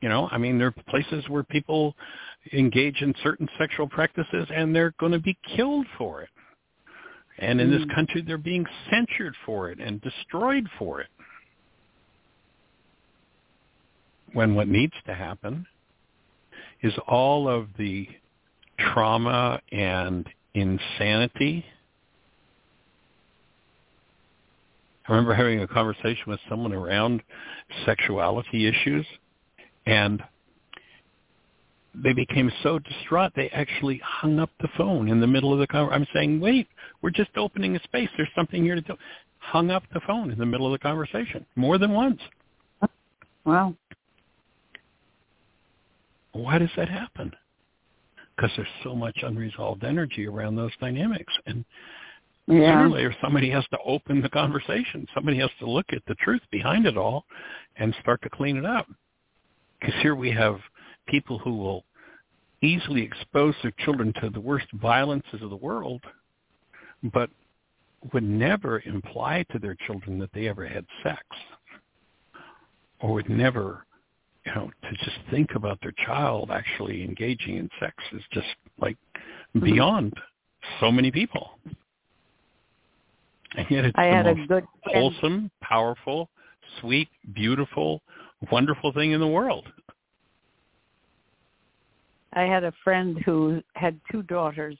You know, I mean, there are places where people engage in certain sexual practices and they're going to be killed for it. And in this mm. country, they're being censured for it and destroyed for it. When what needs to happen is all of the trauma and insanity. I remember having a conversation with someone around sexuality issues, and they became so distraught they actually hung up the phone in the middle of the conversation. I'm saying, wait, we're just opening a space. There's something here to do. Hung up the phone in the middle of the conversation more than once. Wow. Why does that happen? Because there's so much unresolved energy around those dynamics. And yeah. sooner or later somebody has to open the conversation. Somebody has to look at the truth behind it all and start to clean it up. Because here we have people who will easily expose their children to the worst violences of the world, but would never imply to their children that they ever had sex or would never you know, to just think about their child actually engaging in sex is just like mm-hmm. beyond so many people. And yet it's I the had most a good wholesome, powerful, sweet, beautiful, wonderful thing in the world. I had a friend who had two daughters,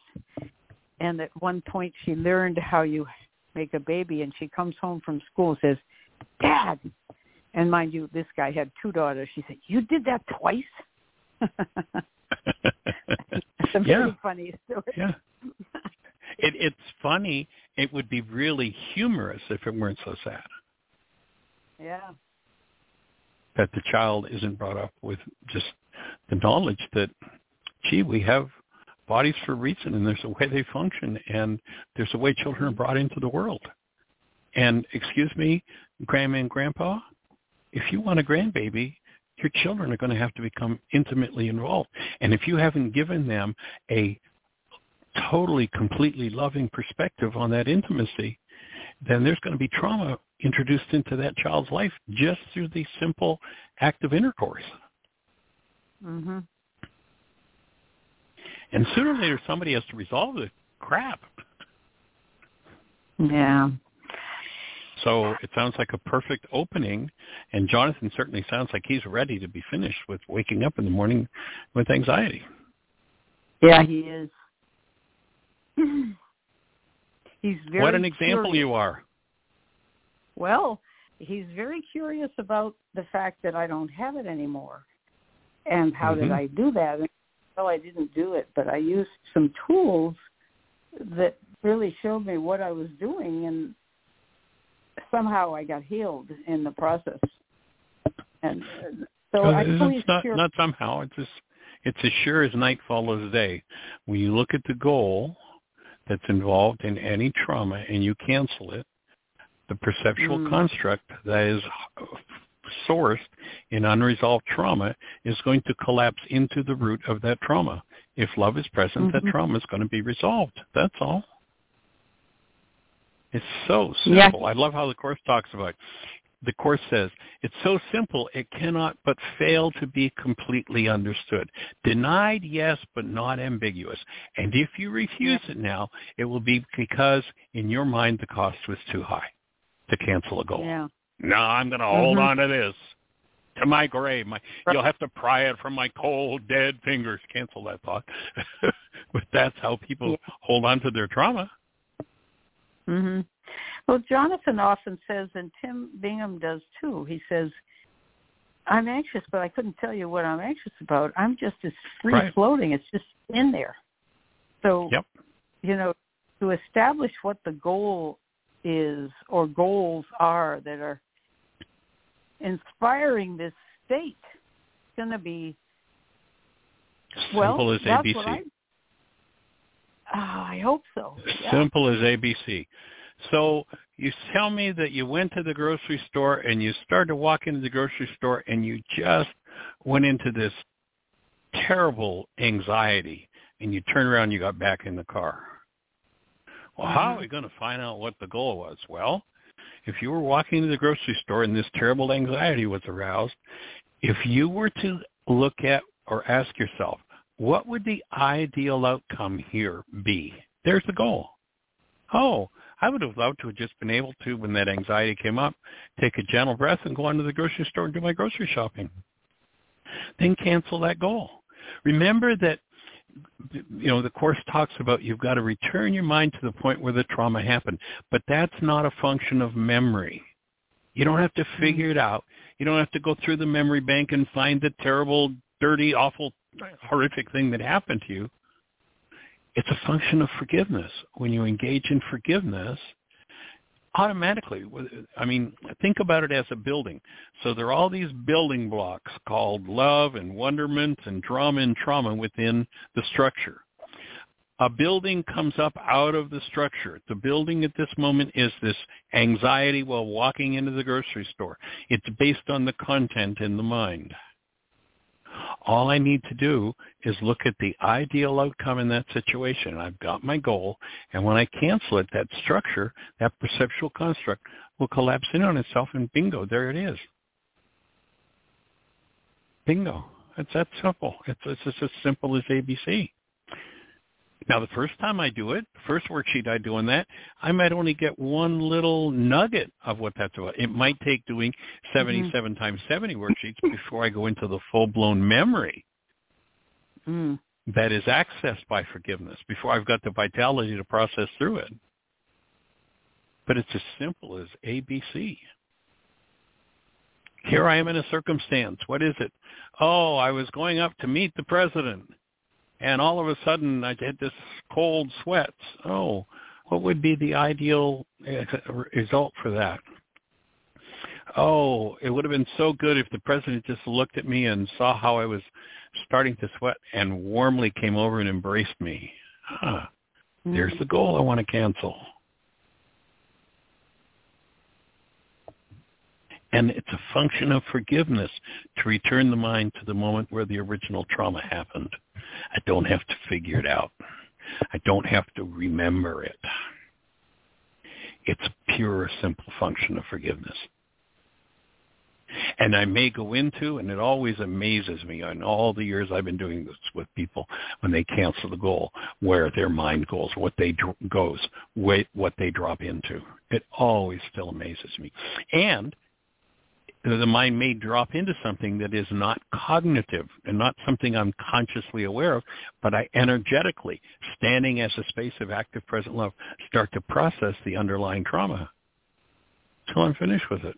and at one point she learned how you make a baby, and she comes home from school and says, "Dad, and mind you, this guy had two daughters. She said, "You did that twice." [laughs] it's a yeah. funny story. Yeah. It, it's funny. It would be really humorous if it weren't so sad. Yeah. That the child isn't brought up with just the knowledge that, gee, we have bodies for a reason, and there's a way they function, and there's a way children are brought into the world. And excuse me, grandma and grandpa, if you want a grandbaby, your children are going to have to become intimately involved. And if you haven't given them a totally, completely loving perspective on that intimacy, then there's going to be trauma introduced into that child's life just through the simple act of intercourse. Mm-hmm. And sooner or later, somebody has to resolve the crap. Yeah. So it sounds like a perfect opening, and Jonathan certainly sounds like he's ready to be finished with waking up in the morning with anxiety. Yeah, he is. [clears throat] he's very What an example curious. you are. Well, he's very curious about the fact that I don't have it anymore. And how mm-hmm. did I do that? well, I didn't do it, but I used some tools that really showed me what I was doing and somehow I got healed in the process. And so Uh, I it's not hear, not somehow. It's just it's as sure as night follows day. When you look at the goal that's involved in any trauma and you cancel it, the perceptual Mm. construct that is sourced in unresolved trauma is going to collapse into the root of that trauma. If love is present, that Mhm. trauma is going to be resolved. That's all. It's so Yeah. simple. I love how the course talks about. It. The course says it's so simple it cannot but fail to be completely understood. Denied, yes, but not ambiguous. And if you refuse it now, it will be because in your mind the cost was too high to cancel a goal. yeah, No, I'm going to hold Mhm. on to this to my grave. My, you'll have to pry it from my cold, dead fingers. Cancel that thought. [laughs] but that's how people Yeah. hold on to their trauma. hmm Well, Jonathan often says, and Tim Bingham does too. He says, "I'm anxious, but I couldn't tell you what I'm anxious about. I'm just as free Right. floating. It's just in there." So, Yep. you know, to establish what the goal is or goals are that are inspiring this state, it's going to be well. Simple as ABC. I, Ah, I hope so. Yeah. Simple as ABC. So you tell me that you went to the grocery store and you started to walk into the grocery store and you just went into this terrible anxiety and you turned around and you got back in the car. Well, how are we going to find out what the goal was? Well, if you were walking to the grocery store and this terrible anxiety was aroused, if you were to look at or ask yourself, what would the ideal outcome here be? There's the goal. Oh, I would have loved to have just been able to, when that anxiety came up, take a gentle breath and go on to the grocery store and do my grocery shopping. Then cancel that goal. Remember that, you know, the Course talks about you've got to return your mind to the point where the trauma happened. But that's not a function of memory. You don't have to mm-hmm. figure it out. You don't have to go through the memory bank and find the terrible, dirty, awful, horrific thing that happened to you. It's a function of forgiveness. When you engage in forgiveness, automatically, I mean, think about it as a building. So there are all these building blocks called love and wonderment and drama and trauma within the structure. A building comes up out of the structure. The building at this moment is this anxiety while walking into the grocery store. It's based on the content in the mind. All I need to do is look at the ideal outcome in that situation. I've got my goal, and when I cancel it, that structure, that perceptual construct, will collapse in on itself, and bingo, there it is. Bingo. It's that simple. It's, it's just as simple as ABC. Now, the first time I do it, the first worksheet I do on that, I might only get one little nugget of what that's about. It might take doing 77 times 70 worksheets before I go into the full-blown memory Mm. that is accessed by forgiveness, before I've got the vitality to process through it. But it's as simple as ABC. Here I am in a circumstance. What is it? Oh, I was going up to meet the president and all of a sudden I had this cold sweats. Oh, what would be the ideal uh, result for that? Oh, it would have been so good if the president just looked at me and saw how I was starting to sweat and warmly came over and embraced me. Ah, there's the goal I want to cancel. And it's a function of forgiveness to return the mind to the moment where the original trauma happened. I don't have to figure it out. I don't have to remember it. It's a pure, simple function of forgiveness. And I may go into, and it always amazes me in all the years I've been doing this with people when they cancel the goal, where their mind goes, what they goes, what they drop into. It always still amazes me. And the mind may drop into something that is not cognitive and not something I'm consciously aware of, but I energetically, standing as a space of active present love, start to process the underlying trauma until I'm finished with it.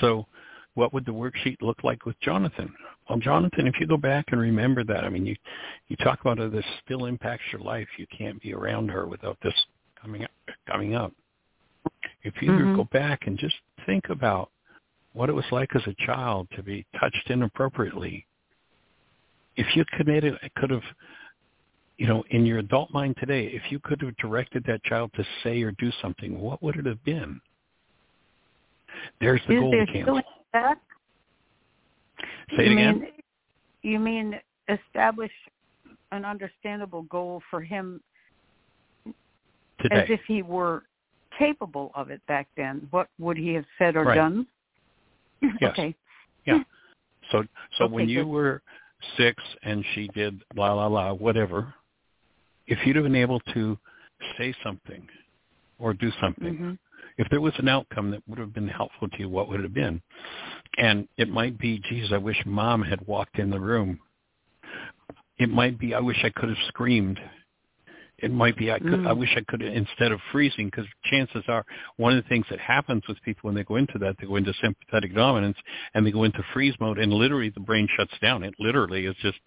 So what would the worksheet look like with Jonathan? Well, Jonathan, if you go back and remember that, I mean, you you talk about how this still impacts your life. You can't be around her without this coming up, coming up. If you Mhm. go back and just think about what it was like as a child to be touched inappropriately, if you committed, could have, you know, in your adult mind today, if you could have directed that child to say or do something, what would it have been? There's the Is gold there candle. still that? Say it you again. Mean, you mean establish an understandable goal for him Today. as if he were capable of it back then? What would he have said or Right. done? Yes. [laughs] Okay. Yeah. So so Okay, when you good. were six and she did la la la whatever, if you'd have been able to say something or do something, hmm if there was an outcome that would have been helpful to you, what would it have been? And it might be, geez, I wish mom had walked in the room. It might be, I wish I could have screamed. It might be, I could, I Mm. wish I could instead of freezing, because chances are, one of the things that happens with people when they go into that, they go into sympathetic dominance and they go into freeze mode, and literally the brain shuts down. It literally is just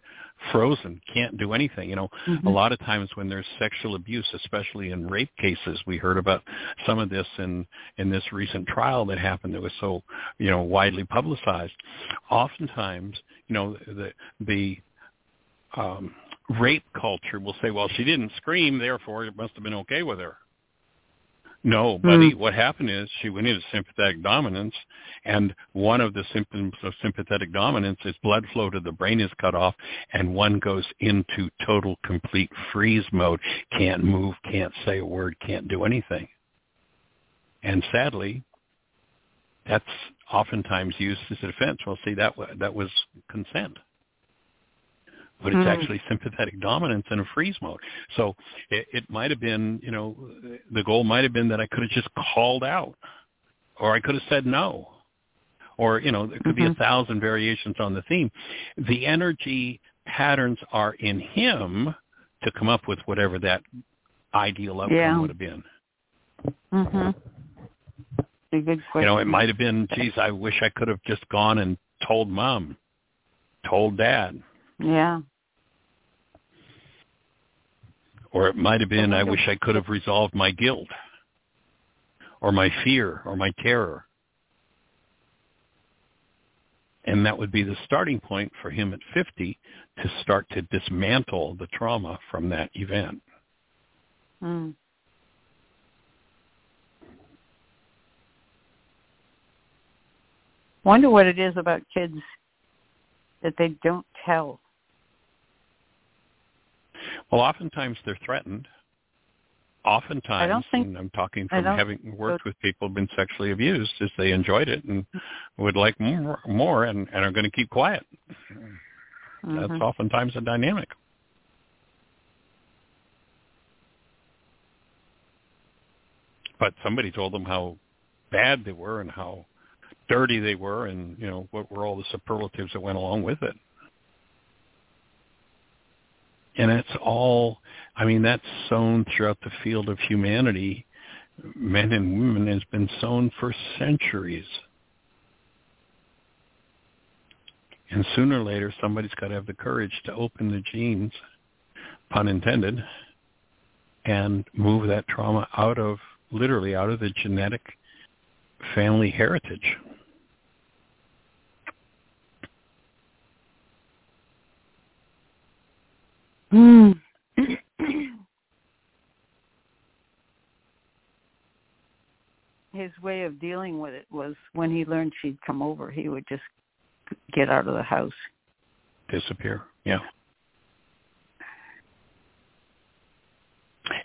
frozen, can't do anything. You know, Mhm. a lot of times when there's sexual abuse, especially in rape cases, we heard about some of this in in this recent trial that happened that was so you know widely publicized. Oftentimes, you know, the the um, rape culture will say, "Well, she didn't scream, therefore it must have been okay with her." No, buddy. Hmm. What happened is she went into sympathetic dominance, and one of the symptoms of sympathetic dominance is blood flow to the brain is cut off, and one goes into total, complete freeze mode. Can't move, can't say a word, can't do anything. And sadly, that's oftentimes used as a defense. Well, see, that wa- that was consent but it's Hmm. actually sympathetic dominance in a freeze mode. So it, it might have been, you know, the goal might have been that I could have just called out, or I could have said no, or you know, there could be a Mhm. thousand variations on the theme. The energy patterns are in him to come up with whatever that ideal outcome Yeah. would have been. Mhm. A good question. You know, it might have been, geez, I wish I could have just gone and told mom, told dad. Yeah. Or it might have been, I wonder- wish I could have resolved my guilt or my fear or my terror. And that would be the starting point for him at 50 to start to dismantle the trauma from that event. Mm. Wonder what it is about kids that they don't tell. Well, oftentimes they're threatened. Oftentimes, I don't think- and I'm talking from having worked with people who've been sexually abused, is they enjoyed it and would like more, more and, and are going to keep quiet. That's Mhm. oftentimes a dynamic. But somebody told them how bad they were and how dirty they were and, you know, what were all the superlatives that went along with it. And it's all, I mean, that's sown throughout the field of humanity. Men and women has been sown for centuries. And sooner or later, somebody's got to have the courage to open the genes, pun intended, and move that trauma out of, literally out of the genetic family heritage. Mm. [coughs] His way of dealing with it was when he learned she'd come over, he would just get out of the house. disappear. Yeah.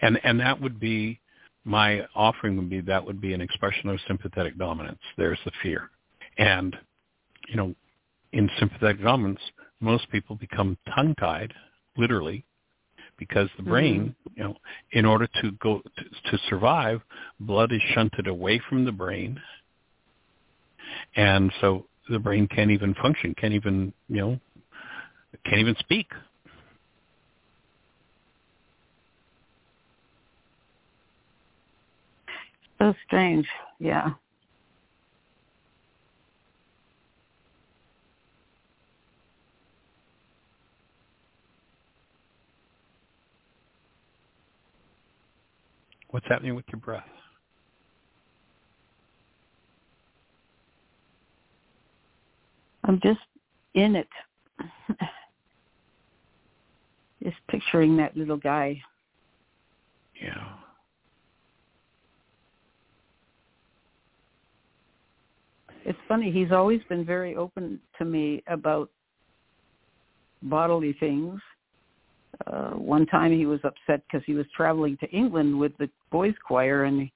And and that would be my offering would be that would be an expression of sympathetic dominance. There's the fear. And you know, in sympathetic dominance, most people become tongue tied, literally, because the brain, mm-hmm. you know, in order to go to, to survive, blood is shunted away from the brain. And so the brain can't even function, can't even, you know, can't even speak. So strange. Yeah. What's happening with your breath? I'm just in it. [laughs] just picturing that little guy. Yeah. It's funny, he's always been very open to me about bodily things. Uh, one time he was upset because he was traveling to England with the boys choir and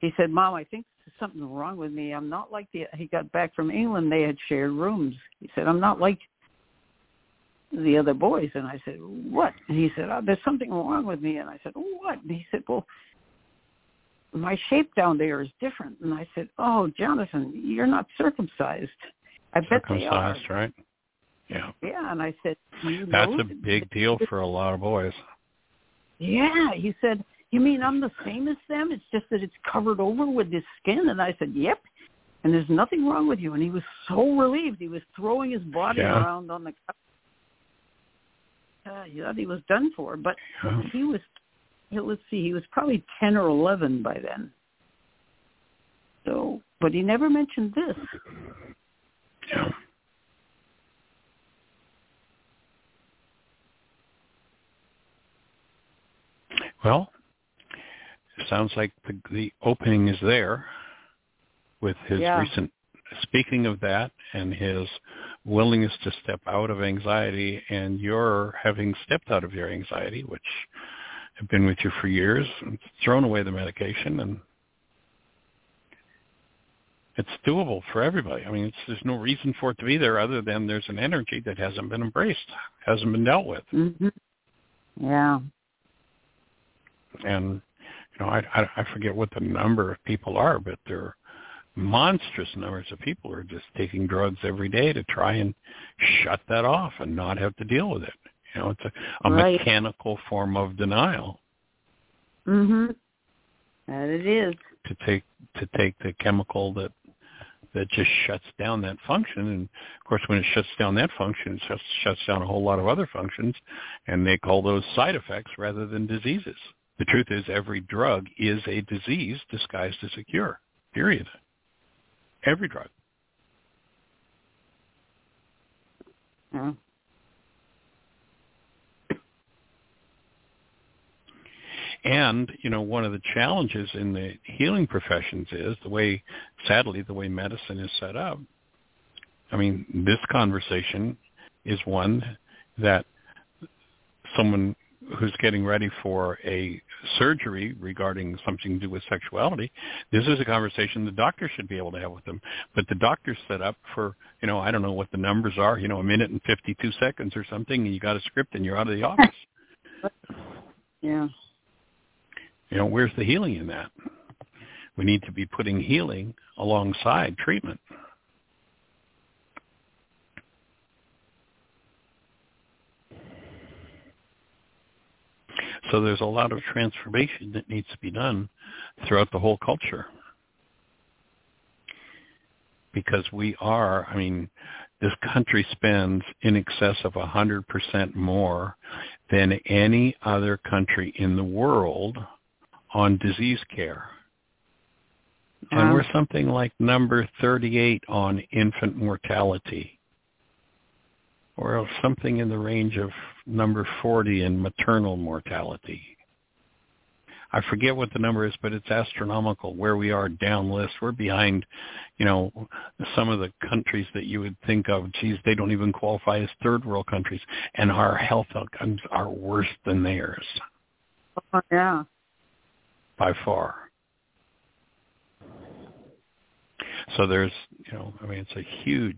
he, said, Mom, I think there's something wrong with me. I'm not like the, he got back from England, they had shared rooms. He said, I'm not like the other boys. And I said, what? And he said, oh, there's something wrong with me. And I said, what? And he said, well, my shape down there is different. And I said, oh, Jonathan, you're not circumcised. I bet they are. Circumcised, right? Yeah. Yeah, and I said, you That's a big deal for a lot of boys. Yeah, he said, you mean I'm the same as them? It's just that it's covered over with this skin. And I said, yep. And there's nothing wrong with you. And he was so relieved. He was throwing his body Yeah. around on the couch. Uh, he thought he was done for, but Yeah. he was. Let's see, he was probably ten or eleven by then. So, but he never mentioned this. Yeah. Well, it sounds like the, the opening is there with his Yeah. recent speaking of that and his willingness to step out of anxiety and your having stepped out of your anxiety, which have been with you for years, and thrown away the medication and it's doable for everybody. I mean, it's, there's no reason for it to be there other than there's an energy that hasn't been embraced, hasn't been dealt with. hmm Yeah. And you know, I, I I forget what the number of people are, but there are monstrous numbers of people who are just taking drugs every day to try and shut that off and not have to deal with it. You know, it's a, a Right. mechanical form of denial Mhm. That it is. to take to take the chemical that that just shuts down that function and of course when it shuts down that function it just shuts down a whole lot of other functions and they call those side effects rather than diseases the truth is every drug is a disease disguised as a cure period every drug Yeah. And, you know, one of the challenges in the healing professions is the way, sadly, the way medicine is set up. I mean, this conversation is one that someone who's getting ready for a surgery regarding something to do with sexuality, this is a conversation the doctor should be able to have with them. But the doctor's set up for, you know, I don't know what the numbers are, you know, a minute and 52 seconds or something, and you got a script and you're out of the office. [laughs] Yeah. You know, where's the healing in that? We need to be putting healing alongside treatment. So there's a lot of transformation that needs to be done throughout the whole culture. Because we are, I mean, this country spends in excess of 100% more than any other country in the world on disease care. And we're something like number 38 on infant mortality or something in the range of number 40 in maternal mortality. I forget what the number is, but it's astronomical where we are down list. We're behind, you know, some of the countries that you would think of, geez, they don't even qualify as third world countries. And our health outcomes are worse than theirs Oh, yeah. by far. So there's, you know, I mean, it's a huge,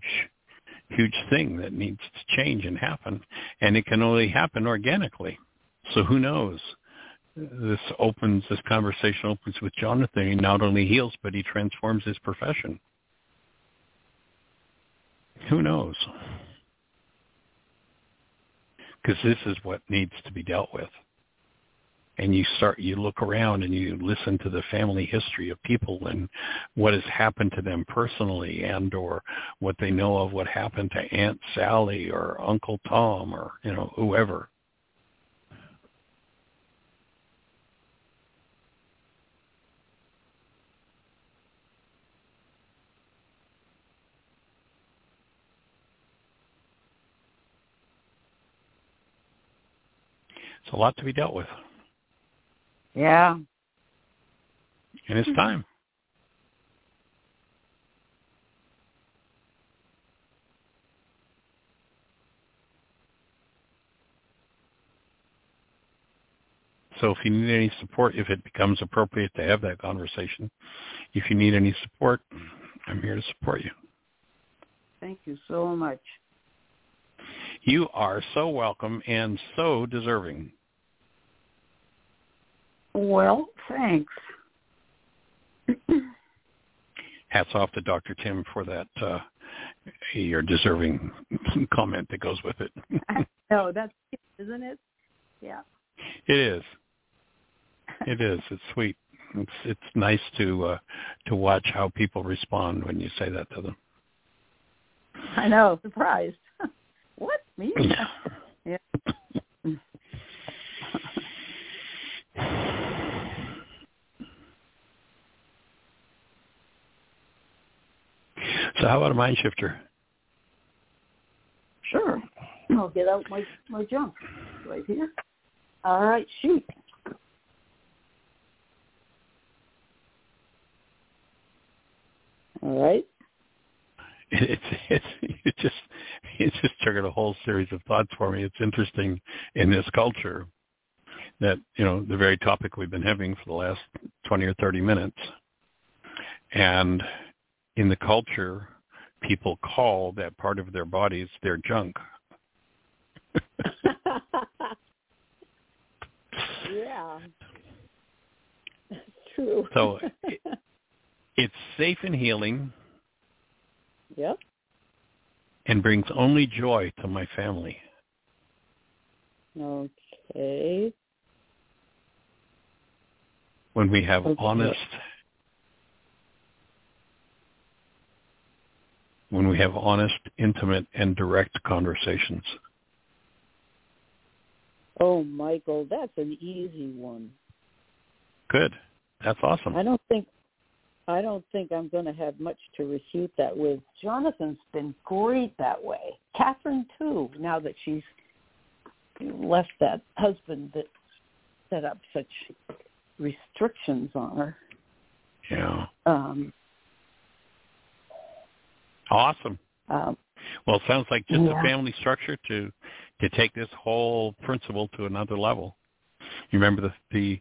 huge thing that needs to change and happen, and it can only happen organically. So who knows? This opens, this conversation opens with Jonathan. He not only heals, but he transforms his profession. Who knows? Because this is what needs to be dealt with and you start you look around and you listen to the family history of people and what has happened to them personally and or what they know of what happened to aunt sally or uncle tom or you know whoever It's a lot to be dealt with. Yeah. And it's time. So if you need any support, if it becomes appropriate to have that conversation, if you need any support, I'm here to support you. Thank you so much. You are so welcome and so deserving. Well, thanks. [clears throat] Hats off to Dr. Tim for that uh, your deserving [laughs] comment that goes with it. [laughs] no, that's isn't it? Yeah. It is. It is. It's sweet. It's it's nice to uh, to watch how people respond when you say that to them. I know, surprised. [laughs] what me? yeah. So how about a mind shifter? Sure. I'll get out my my junk right here. All right, shoot. All right. [laughs] It's it's [laughs] it just it just triggered a whole series of thoughts for me. It's interesting in this culture that you know the very topic we've been having for the last twenty or thirty minutes, and in the culture, people call that part of their bodies their junk. [laughs] yeah, that's true. So it, it's safe and healing. Yep. And brings only joy to my family. Okay. When we have okay. honest when we have honest, intimate, and direct conversations. Oh, Michael, that's an easy one. Good. That's awesome. I don't think I don't think I'm going to have much to refute that with. Jonathan's been great that way. Catherine too. Now that she's left that husband that set up such restrictions on her. Yeah. Um, awesome. Um, well, it sounds like just yeah. a family structure to to take this whole principle to another level. You remember the the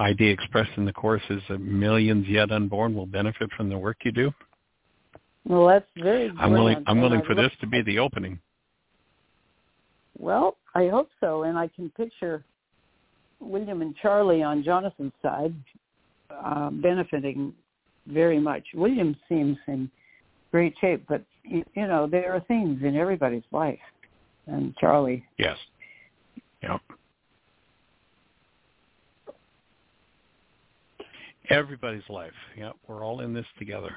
idea expressed in the course is that millions yet unborn will benefit from the work you do. Well, that's very. I'm willing. I'm willing for this to be the opening. Well, I hope so, and I can picture William and Charlie on Jonathan's side uh, benefiting very much. William seems in great shape, but you, you know there are things in everybody's life, and Charlie. Yes. Yep. Everybody's life. Yep. We're all in this together.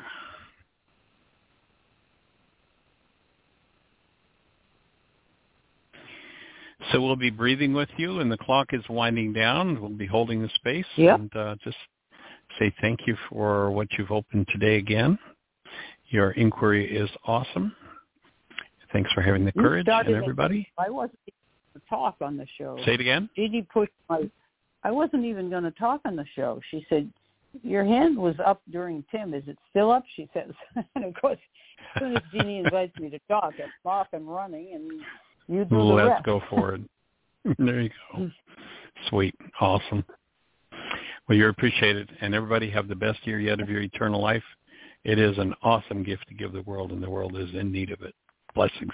So we'll be breathing with you, and the clock is winding down. We'll be holding the space, yep. and uh, just say thank you for what you've opened today again. Your inquiry is awesome. Thanks for having the courage, and everybody. I wasn't even going to talk on the show. Say it again. Jeanie pushed my. I wasn't even going to talk on the show. She said, "Your hand was up during Tim. Is it still up?" She says, [laughs] and of course, as soon as Jeanie invites me to talk, I'm off and running, and you do the Let's rest. go for it. [laughs] there you go. Sweet. Awesome. Well, you're appreciated, and everybody have the best year yet of your eternal life. It is an awesome gift to give the world, and the world is in need of it. Blessings.